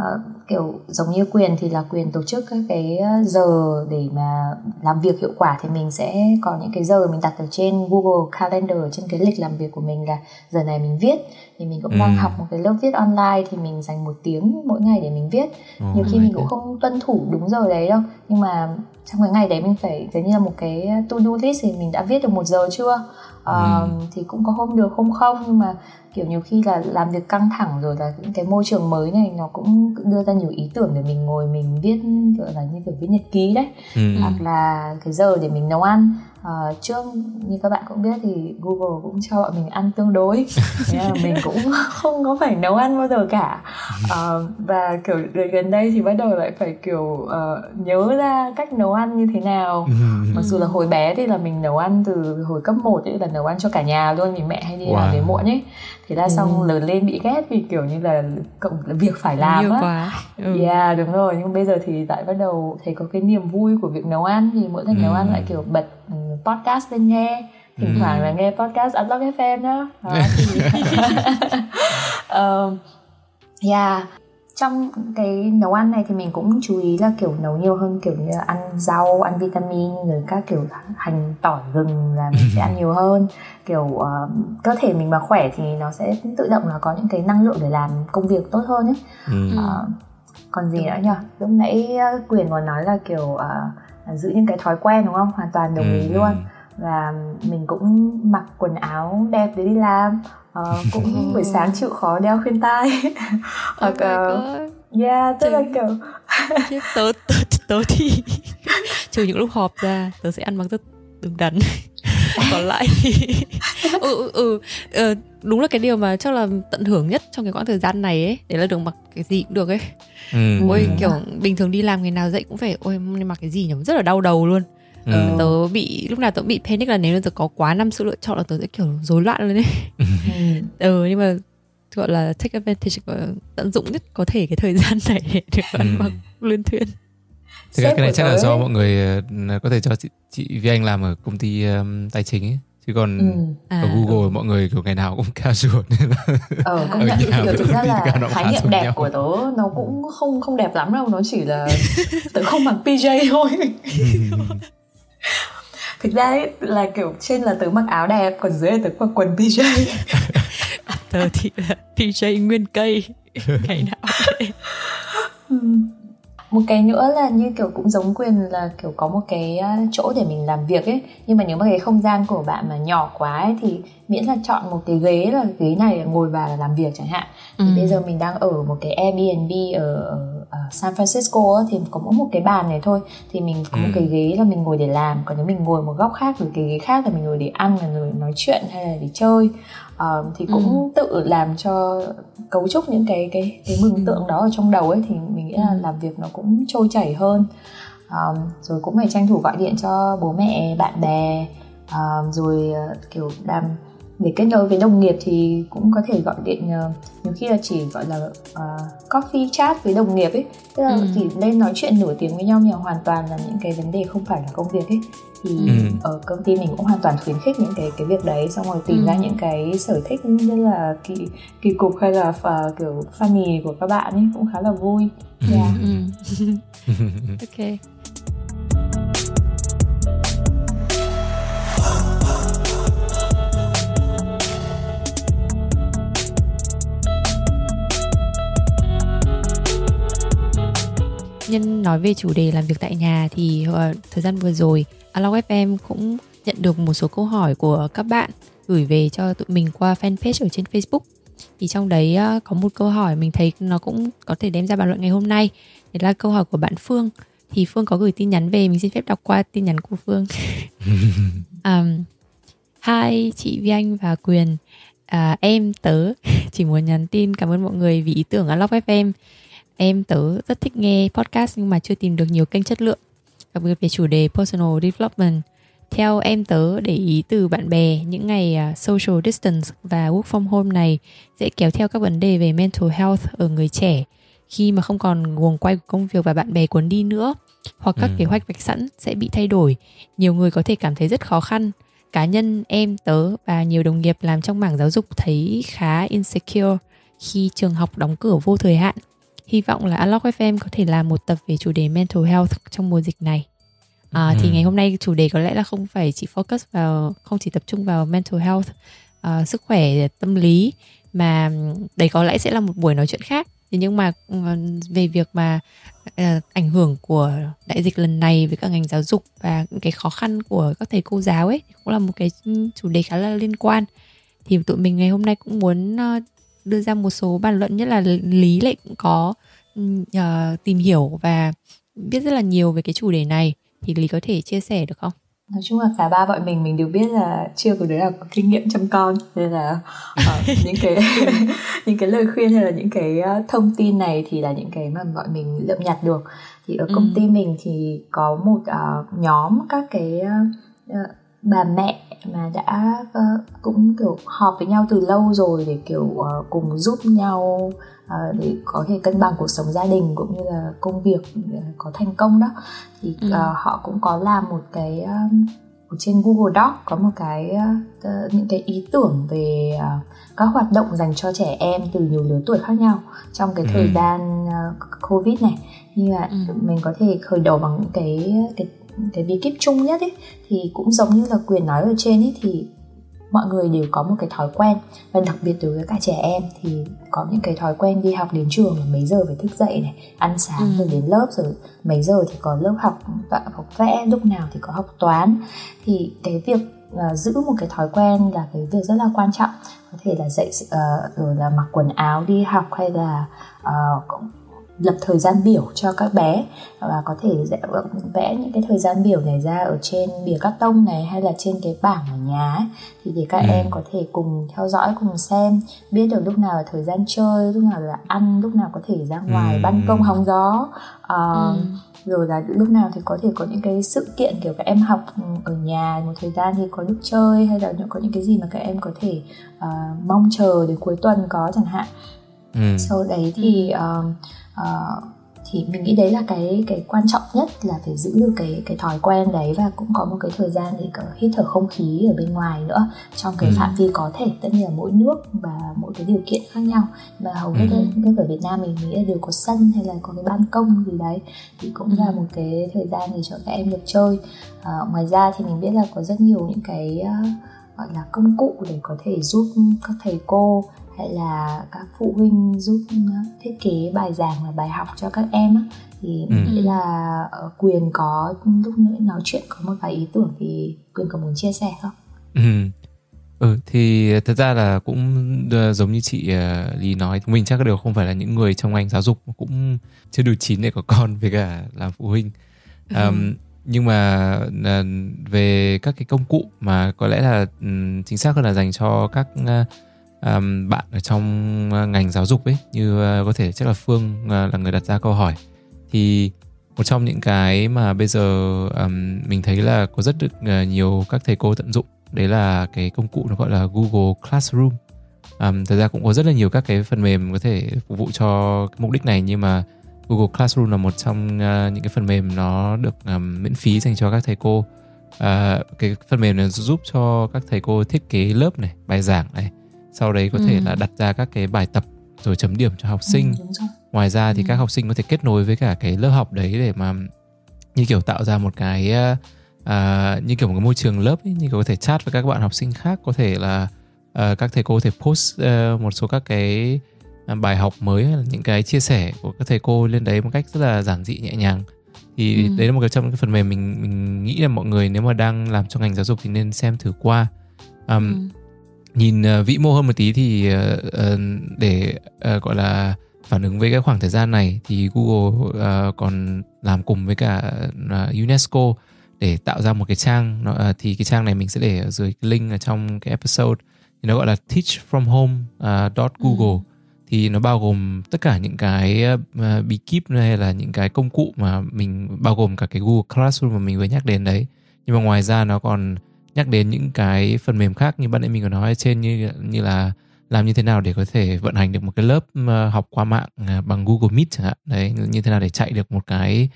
uh, kiểu giống như quyền thì là quyền tổ chức các cái giờ để mà làm việc hiệu quả thì mình sẽ có những cái giờ mình đặt ở trên Google Calendar trên cái lịch làm việc của mình là giờ này mình viết thì mình cũng ừ. đang học một cái lớp viết online thì mình dành một tiếng mỗi ngày để mình viết ừ, nhiều khi mình cũng không tuân thủ đúng giờ đấy đâu nhưng mà trong cái ngày đấy mình phải giống như là một cái to do list thì mình đã viết được một giờ chưa uh, ừ. thì cũng có hôm được hôm không nhưng mà kiểu nhiều khi là làm việc căng thẳng rồi là những cái môi trường mới này nó cũng đưa ra nhiều ý tưởng để mình ngồi mình viết gọi là như kiểu viết nhật ký đấy ừ. hoặc là cái giờ để mình nấu ăn uh, trước như các bạn cũng biết thì Google cũng cho bọn mình ăn tương đối nên là mình [LAUGHS] cũng không có phải nấu ăn bao giờ cả uh, và kiểu gần đây thì bắt đầu lại phải kiểu uh, nhớ ra cách nấu ăn như thế nào ừ. [LAUGHS] mặc dù là hồi bé thì là mình nấu ăn từ hồi cấp 1 ấy là nấu ăn cho cả nhà luôn vì mẹ hay đi wow. làm về muộn ấy thế là xong ừ. lớn lên bị ghét vì kiểu như là cộng việc phải làm Nhiều á quá. Ừ. yeah đúng rồi nhưng bây giờ thì lại bắt đầu thấy có cái niềm vui của việc nấu ăn thì mỗi lần ừ. nấu ăn lại kiểu bật ừ, podcast lên nghe. Thỉnh ừ. thoảng là nghe podcast Unlock FM đó, đó thì... uh, [LAUGHS] yeah. Trong cái nấu ăn này thì mình cũng chú ý là kiểu nấu nhiều hơn kiểu như là ăn rau ăn vitamin rồi các kiểu hành tỏi gừng là mình sẽ ăn [LAUGHS] nhiều hơn. Kiểu uh, cơ thể mình mà khỏe thì nó sẽ tự động là có những cái năng lượng để làm công việc tốt hơn ấy. Ừ. uh, còn gì nữa nhỉ? Lúc nãy quyền còn nói là kiểu uh, giữ những cái thói quen đúng không? Hoàn toàn đồng ý ừ. luôn. và mình cũng mặc quần áo đẹp để đi làm. Uh, [LAUGHS] cũng buổi sáng chịu khó đeo khuyên tai. [LAUGHS] Hoặc uh, yeah tức là kiểu tớ, tớ tớ thì [LAUGHS] trừ những lúc họp ra tớ sẽ ăn mặc rất đứng đắn. Còn lại ừ, ừ, ừ, ừ, đúng là cái điều mà chắc là tận hưởng nhất trong cái quãng thời gian này ấy để là được mặc cái gì cũng được ấy. Ừ. ôi kiểu bình thường đi làm ngày nào dậy cũng phải ôi mặc cái gì nhỉ? Rất là đau đầu luôn. Ừ. tớ bị lúc nào tớ bị panic là nếu như tớ có quá năm sự lựa chọn là tớ sẽ kiểu rối loạn lên đấy ừ. [LAUGHS] ừ nhưng mà gọi là take advantage tận dụng nhất có thể cái thời gian này để [LAUGHS] được ăn mặc luyên thuyên. Thực ra cái này chắc là do mọi người ờ, có thể cho chị, chị Vi Anh làm ở công ty um, tài chính ấy chứ còn ừ. à, ở Google ừ. mọi người kiểu ngày nào cũng casual [LAUGHS] nên là ờ, công nhận kiểu thực ra là khái niệm đẹp nhau. của tớ nó cũng không không đẹp lắm đâu nó chỉ là [LAUGHS] tớ không mặc PJ thôi [LAUGHS] thực ra ấy, là kiểu trên là tớ mặc áo đẹp còn dưới là tớ mặc quần PJ tớ thì là PJ nguyên cây ngày nào một cái nữa là như kiểu cũng giống quyền là kiểu có một cái à, chỗ để mình làm việc ấy nhưng mà nếu mà cái không gian của bạn mà nhỏ quá ấy, thì miễn là chọn một cái ghế là ghế này ngồi vào là làm việc chẳng hạn ừ. thì bây giờ mình đang ở một cái Airbnb ở, San Francisco ấy, thì có mỗi một cái bàn này thôi thì mình có ừ. một cái ghế là mình ngồi để làm còn nếu mình ngồi một góc khác rồi cái ghế khác là mình ngồi để ăn rồi nói chuyện hay là để chơi uh, thì cũng ừ. tự làm cho cấu trúc những cái cái cái mường ừ. tượng đó ở trong đầu ấy thì mình nghĩ là ừ. làm việc nó cũng trôi chảy hơn um, rồi cũng phải tranh thủ gọi điện cho bố mẹ bạn bè um, rồi uh, kiểu làm để kết nối với đồng nghiệp thì cũng có thể gọi điện uh, nhiều khi là chỉ gọi là uh, coffee chat với đồng nghiệp ấy tức là ừ. chỉ lên nói chuyện nửa tiếng với nhau nhưng hoàn toàn là những cái vấn đề không phải là công việc ấy thì ừ. ở công ty mình cũng hoàn toàn khuyến khích những cái cái việc đấy xong rồi tìm ừ. ra những cái sở thích rất là kỳ kỳ cục hay là uh, kiểu funny của các bạn ấy cũng khá là vui yeah. ừ. [LAUGHS] [LAUGHS] ok nhân nói về chủ đề làm việc tại nhà thì uh, thời gian vừa rồi Along FM cũng nhận được một số câu hỏi của các bạn gửi về cho tụi mình qua fanpage ở trên Facebook. Thì trong đấy uh, có một câu hỏi mình thấy nó cũng có thể đem ra bàn luận ngày hôm nay. Đấy là câu hỏi của bạn Phương. Thì Phương có gửi tin nhắn về mình xin phép đọc qua tin nhắn của Phương. [LAUGHS] Um, Hi chị Vi Anh và Quyền. À, em tớ. [LAUGHS] Chỉ muốn nhắn tin cảm ơn mọi người vì ý tưởng Unlock FM Em tớ rất thích nghe podcast nhưng mà chưa tìm được nhiều kênh chất lượng, đặc biệt về chủ đề personal development. Theo em tớ để ý từ bạn bè, những ngày à, social distance và work from home này sẽ kéo theo các vấn đề về mental health ở người trẻ khi mà không còn guồng quay của công việc và bạn bè cuốn đi nữa hoặc các ừ. kế hoạch vạch sẵn sẽ bị thay đổi. Nhiều người có thể cảm thấy rất khó khăn. Cá nhân em tớ và nhiều đồng nghiệp làm trong mảng giáo dục thấy khá insecure khi trường học đóng cửa vô thời hạn hy vọng là Unlock FM có thể làm một tập về chủ đề mental health trong mùa dịch này. À, ừ. thì ngày hôm nay chủ đề có lẽ là không phải chỉ focus vào không chỉ tập trung vào mental health uh, sức khỏe tâm lý mà đấy có lẽ sẽ là một buổi nói chuyện khác. Thế nhưng mà về việc mà uh, ảnh hưởng của đại dịch lần này với các ngành giáo dục và cái khó khăn của các thầy cô giáo ấy cũng là một cái chủ đề khá là liên quan. Thì tụi mình ngày hôm nay cũng muốn uh, đưa ra một số bàn luận nhất là lý lại cũng có uh, tìm hiểu và biết rất là nhiều về cái chủ đề này. Thì lý có thể chia sẻ được không? Nói chung là cả ba bọn mình mình đều biết là chưa có đứa nào có kinh nghiệm chăm con. Nên là uh, [LAUGHS] những cái [LAUGHS] những cái lời khuyên hay là những cái uh, thông tin này thì là những cái mà bọn mình lượm nhặt được. Thì ở công ừ. ty mình thì có một uh, nhóm các cái uh, bà mẹ mà đã uh, cũng kiểu họp với nhau từ lâu rồi để kiểu uh, cùng giúp nhau uh, để có thể cân bằng cuộc sống gia đình cũng như là công việc có thành công đó thì uh, ừ. họ cũng có làm một cái ở trên Google Doc có một cái uh, những cái ý tưởng về uh, các hoạt động dành cho trẻ em từ nhiều lứa tuổi khác nhau trong cái thời ừ. gian uh, Covid này như là ừ. mình có thể khởi đầu bằng những cái cái cái bí kíp chung nhất ấy thì cũng giống như là quyền nói ở trên ấy thì mọi người đều có một cái thói quen. Và đặc biệt đối với cả trẻ em thì có những cái thói quen đi học đến trường là mấy giờ phải thức dậy này ăn sáng ừ. rồi đến lớp rồi mấy giờ thì có lớp học học vẽ lúc nào thì có học toán. Thì cái việc uh, giữ một cái thói quen là cái việc rất là quan trọng. Có thể là dậy uh, rồi là mặc quần áo đi học hay là uh, lập thời gian biểu cho các bé và có thể vẽ những cái thời gian biểu này ra ở trên bìa cắt tông này hay là trên cái bảng ở nhà ấy. thì để các ừ. em có thể cùng theo dõi cùng xem biết được lúc nào là thời gian chơi lúc nào là ăn lúc nào có thể ra ngoài ừ. ban công hóng gió uh, ừ rồi là lúc nào thì có thể có những cái sự kiện kiểu các em học ở nhà một thời gian thì có lúc chơi hay là có những cái gì mà các em có thể uh, mong chờ đến cuối tuần có chẳng hạn ừ. sau đấy thì uh, uh, thì mình nghĩ đấy là cái cái quan trọng nhất là phải giữ được cái cái thói quen đấy và cũng có một cái thời gian để có hít thở không khí ở bên ngoài nữa trong cái ừ. phạm vi có thể tất nhiên là mỗi nước và mỗi cái điều kiện khác nhau và hầu hết ừ. các ở Việt Nam mình nghĩ là đều có sân hay là có cái ban công gì đấy thì cũng ừ. là một cái thời gian để cho các em được chơi à, ngoài ra thì mình biết là có rất nhiều những cái uh, gọi là công cụ để có thể giúp các thầy cô hay là các phụ huynh giúp ờ, thiết kế bài giảng và bài học cho các em á thì ừ. là ờ, quyền có lúc nữa nói chuyện có một vài ý tưởng thì quyền có muốn chia sẻ không ừ. ừ thì thật ra là cũng ờ, giống như chị lý nói mình chắc đều không phải là những người trong ngành giáo dục cũng chưa đủ chín để có con với cả làm phụ huynh ừ. um, nhưng mà về các cái công cụ mà có lẽ là chính xác hơn là dành cho các um, bạn ở trong ờ, ngành giáo dục ấy như uh, có thể chắc là phương uh, là người đặt ra câu hỏi. Thì một trong những cái mà bây giờ um, mình thấy là có rất được uh, nhiều các thầy cô tận dụng đấy là cái công cụ nó gọi là Google Classroom. Um, thật ra cũng có rất là nhiều các cái phần mềm có thể phục vụ cho cái mục đích này nhưng mà Google Classroom là một trong uh, những cái phần mềm nó được um, miễn phí dành cho các thầy cô. Uh, cái phần mềm này giúp cho các thầy cô thiết kế lớp này bài giảng này sau đấy có ừ. thể là đặt ra các cái bài tập rồi chấm điểm cho học sinh ừ, ngoài ra thì ừ. các học sinh có thể kết nối với cả cái lớp học đấy để mà như kiểu tạo ra một cái uh, như kiểu một cái môi trường lớp ấy, như kiểu có thể chat với các bạn học sinh khác có thể là uh, các thầy cô có thể post uh, một số các cái bài học mới hay là những cái chia sẻ của các thầy cô lên đấy một cách rất là giản dị nhẹ nhàng thì ừ. đấy là một cái trong những cái phần mềm mình mình nghĩ là mọi người nếu mà đang làm trong ngành giáo dục thì nên xem thử qua um, ừ nhìn uh, vĩ mô hơn một tí thì uh, uh, để uh, gọi là phản ứng với cái khoảng thời gian này thì Google uh, còn làm cùng với cả uh, UNESCO để tạo ra một cái trang. Nó, uh, thì cái trang này mình sẽ để ở dưới cái link ở trong cái episode. Thì nó gọi là teachfromhome.google uh, ừ. thì nó bao gồm tất cả những cái uh, bí kíp hay là những cái công cụ mà mình bao gồm cả cái Google Classroom mà mình vừa nhắc đến đấy. Nhưng mà ngoài ra nó còn nhắc đến những cái phần mềm khác như bạn ấy mình có nói ở trên như như là làm như thế nào để có thể vận hành được một cái lớp ờ, học qua mạng ờ, bằng Google Meet chẳng hạn đấy như thế nào để chạy được một cái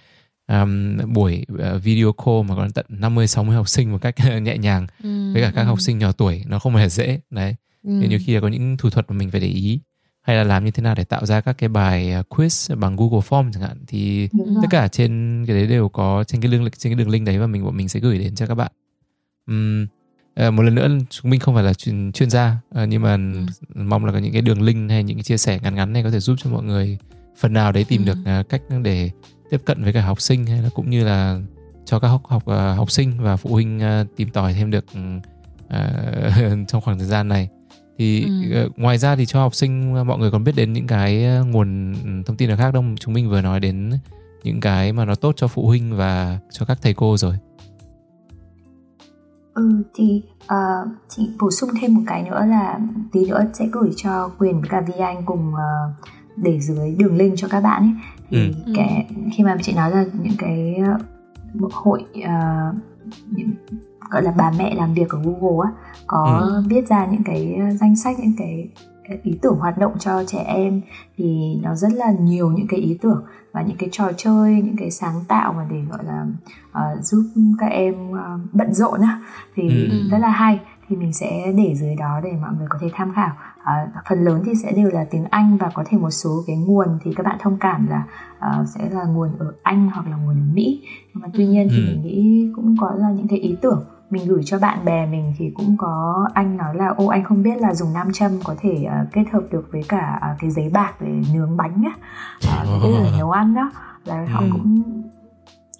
um, buổi uh, video call mà có tận 50 60 học sinh một cách [LAUGHS] nhẹ nhàng ừ, với cả các ừ. học sinh nhỏ tuổi nó không hề dễ đấy ừ. nên nhiều khi là có những thủ thuật mà mình phải để ý hay là làm như thế nào để tạo ra các cái bài à, quiz bằng Google Form chẳng hạn thì tất cả trên cái đấy đều có trên cái đường trên cái đường link đấy và mình bọn mình sẽ gửi đến cho các bạn. Um, một lần nữa chúng mình không phải là chuyên, chuyên gia uh, nhưng mà ừ. mong là có những cái đường link hay những cái chia sẻ ngắn ngắn này có thể giúp cho mọi người phần nào đấy tìm ừ. được uh, cách để tiếp cận với cả học sinh hay là cũng như là cho các học học uh, học sinh và phụ huynh uh, tìm tòi thêm được uh, [LAUGHS] trong khoảng thời gian này thì ừ. uh, ngoài ra thì cho học sinh mọi người còn biết đến những cái nguồn thông tin nào khác đâu chúng mình vừa nói đến những cái mà nó tốt cho phụ huynh và cho các thầy cô rồi ừ thì uh, chị bổ sung thêm một cái nữa là tí nữa sẽ gửi cho quyền với cả vi anh cùng uh, để dưới đường link cho các bạn ấy thì ừ. cái khi mà chị nói là những cái uh, hội uh, những gọi là bà mẹ làm việc ở Google á có ừ. viết ra những cái danh sách những cái ý tưởng hoạt động cho trẻ em thì nó rất là nhiều những cái ý tưởng và những cái trò chơi những cái sáng tạo mà để gọi là uh, giúp các em uh, bận rộn á thì ừ. rất là hay thì mình sẽ để dưới đó để mọi người có thể tham khảo à, phần lớn thì sẽ đều là tiếng Anh và có thể một số cái nguồn thì các bạn thông cảm là uh, sẽ là nguồn ở Anh hoặc là nguồn ở Mỹ nhưng mà tuy nhiên thì ừ. mình nghĩ cũng có là những cái ý tưởng mình gửi cho bạn bè mình thì cũng có anh nói là ô anh không biết là dùng nam châm có thể uh, kết hợp được với cả uh, cái giấy bạc để nướng bánh á. Uh, là nấu ăn đó. Là họ ừ. cũng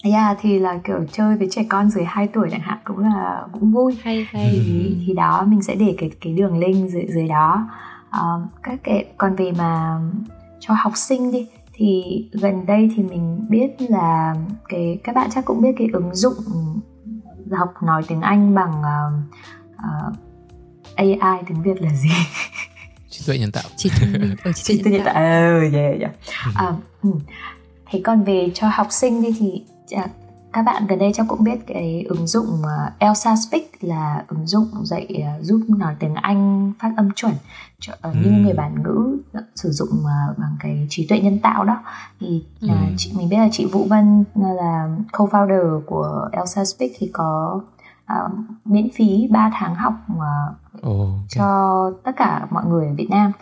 Yeah, thì là kiểu chơi với trẻ con dưới 2 tuổi chẳng hạn cũng là cũng vui. Hay hay. Thì, thì đó mình sẽ để cái cái đường link dưới dưới đó. Uh, các cái còn về mà cho học sinh đi thì gần đây thì mình biết là cái các bạn chắc cũng biết cái ứng dụng học nói tiếng Anh bằng uh, uh, AI tiếng Việt là gì? trí tuệ nhân tạo. Trí tuệ nhân tạo. trí tuệ nhân tạo. Ừ, yeah, yeah. Uh, Thế còn về cho học sinh đi thì Dạ, các bạn gần đây chắc cũng biết cái ứng dụng ờ, Elsa Speak là ứng dụng dạy ờ, giúp nói tiếng Anh phát âm chuẩn uh, như người bản ngữ sử dụng bằng cái trí tuệ nhân tạo đó. Thì ừ. chị mình biết là chị Vũ Vân là co-founder của Elsa Speak thì có uh, miễn phí 3 tháng học uh, oh, okay. cho tất cả mọi người ở Việt Nam.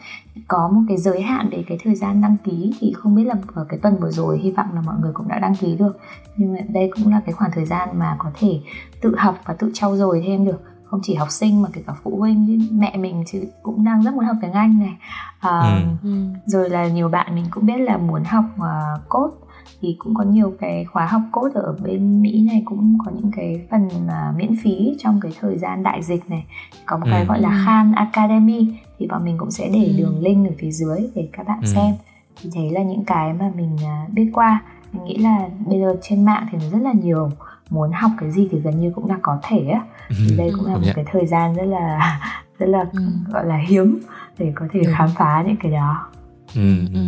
Có một cái giới hạn về cái thời gian đăng ký thì không biết là ở cái tuần vừa rồi hy vọng là mọi người cũng đã đăng ký được. Nhưng mà đây cũng là cái khoảng thời gian mà có thể tự học và tự trau dồi thêm được không chỉ học sinh mà kể cả phụ huynh mẹ mình thì cũng đang rất muốn học tiếng Anh này à, ừ. rồi là nhiều bạn mình cũng biết là muốn học uh, code thì cũng có nhiều cái khóa học code ở bên Mỹ này cũng có những cái phần uh, miễn phí trong cái thời gian đại dịch này có một ừ. cái gọi là ừ. Khan Academy thì bọn mình cũng sẽ để ừ. đường link ở phía dưới để các bạn ừ. xem thì đấy là những cái mà mình uh, biết qua mình nghĩ là bây giờ trên mạng thì nó rất là nhiều muốn học cái gì thì gần như cũng đã có thể á thì đây cũng là một cái thời gian rất là [LAUGHS] rất là ừ. gọi là hiếm để có thể ừ. khám phá những cái đó ừ. Ừ.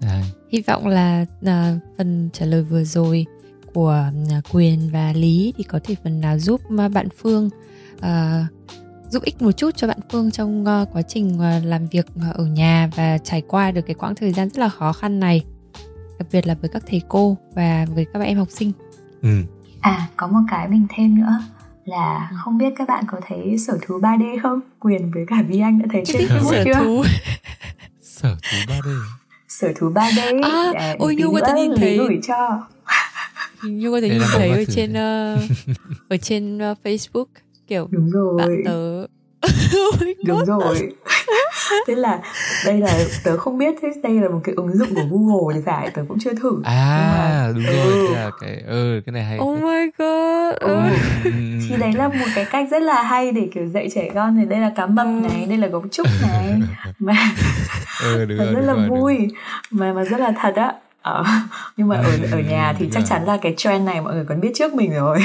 À. hy vọng là uh, phần trả lời vừa rồi của uh, quyền và lý thì có thể phần nào giúp uh, bạn phương uh, giúp ích một chút cho bạn phương trong uh, quá trình uh, làm việc uh, ở nhà và trải qua được cái quãng thời gian rất là khó khăn này đặc biệt là với các thầy cô và với các bạn em học sinh ừ. À có một cái mình thêm nữa là ừ. không biết các bạn có thấy sở thú 3D không? Quyền với cả Vi Anh đã thấy trên Facebook chưa? Thú. [LAUGHS] sở thú 3D sở thú 3D à, à, ôi như có thể nhìn thấy gửi cho như có thể nhìn thấy ở trên uh, ở trên uh, Facebook kiểu đúng rồi bạn tớ [LAUGHS] oh đúng rồi. [LAUGHS] thế là đây là tớ không biết thế đây là một cái ứng dụng của Google thì phải tớ cũng chưa thử. À mà, đúng rồi ừ. là cái ừ cái này hay. Oh my god ừ. ừ. thì đấy là một cái cách rất là hay để kiểu dạy trẻ con thì đây là cá mập này đây là gấu trúc này. [LAUGHS] Mà ừ, đúng rồi, rất đúng là rồi, vui đúng. mà mà rất là thật á. Ờ, nhưng mà ở ở nhà thì chắc chắn là cái trend này mọi người còn biết trước mình rồi.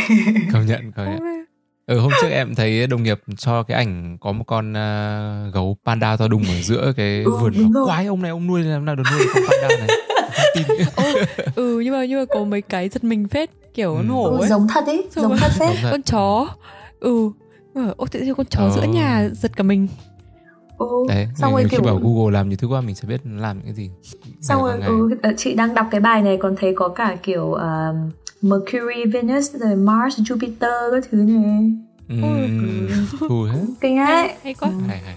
Công nhận công nhận ừ hôm trước em thấy đồng nghiệp cho cái ảnh có một con uh, gấu panda to đùng ở giữa cái ừ, vườn quái ông này ông nuôi làm nào được nuôi con panda này? [LAUGHS] Ừ nhưng mà nhưng mà có mấy cái giật mình phết kiểu ừ. hổ ừ, ấy. giống thật ấy giống, giống thật phết. Con chó. Ừ ô tự nhiên con chó ừ. giữa nhà giật cả mình. Ừ. đấy xong rồi kiểu... khi bảo Google làm những thứ qua mình sẽ biết làm những cái gì xong rồi ừ, ờ, chị đang đọc cái bài này còn thấy có cả kiểu uh, Mercury, Venus, rồi Mars, Jupiter các thứ này. Ừ. Cool hết. Kinh [LAUGHS] ấy. Hay quá. Ừ. Hay hay.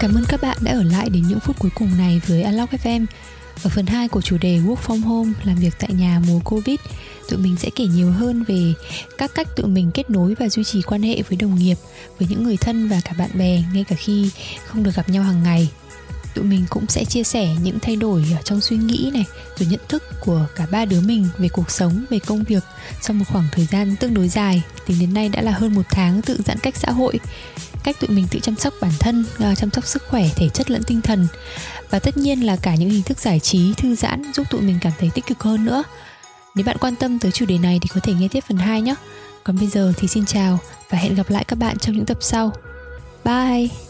Cảm ơn các bạn đã ở lại đến những phút cuối cùng này với Unlock FM. Ở phần 2 của chủ đề Work from Home, làm việc tại nhà mùa Covid, tụi mình sẽ kể nhiều hơn về các cách tụi mình kết nối và duy trì quan hệ với đồng nghiệp, với những người thân và cả bạn bè ngay cả khi không được gặp nhau hàng ngày. Tụi mình cũng sẽ chia sẻ những thay đổi trong suy nghĩ này, rồi nhận thức của cả ba đứa mình về cuộc sống, về công việc sau một khoảng thời gian tương đối dài. Tính đến nay đã là hơn một tháng tự giãn cách xã hội cách tụi mình tự chăm sóc bản thân ờ, chăm sóc sức khỏe, thể chất lẫn tinh thần. Và tất nhiên là cả những hình thức giải trí, thư giãn giúp tụi mình cảm thấy tích cực hơn nữa. Nếu bạn quan tâm tới chủ đề này thì có thể nghe tiếp phần 2 nhé. Còn bây giờ thì xin chào và hẹn gặp lại các bạn trong những tập sau. Bye!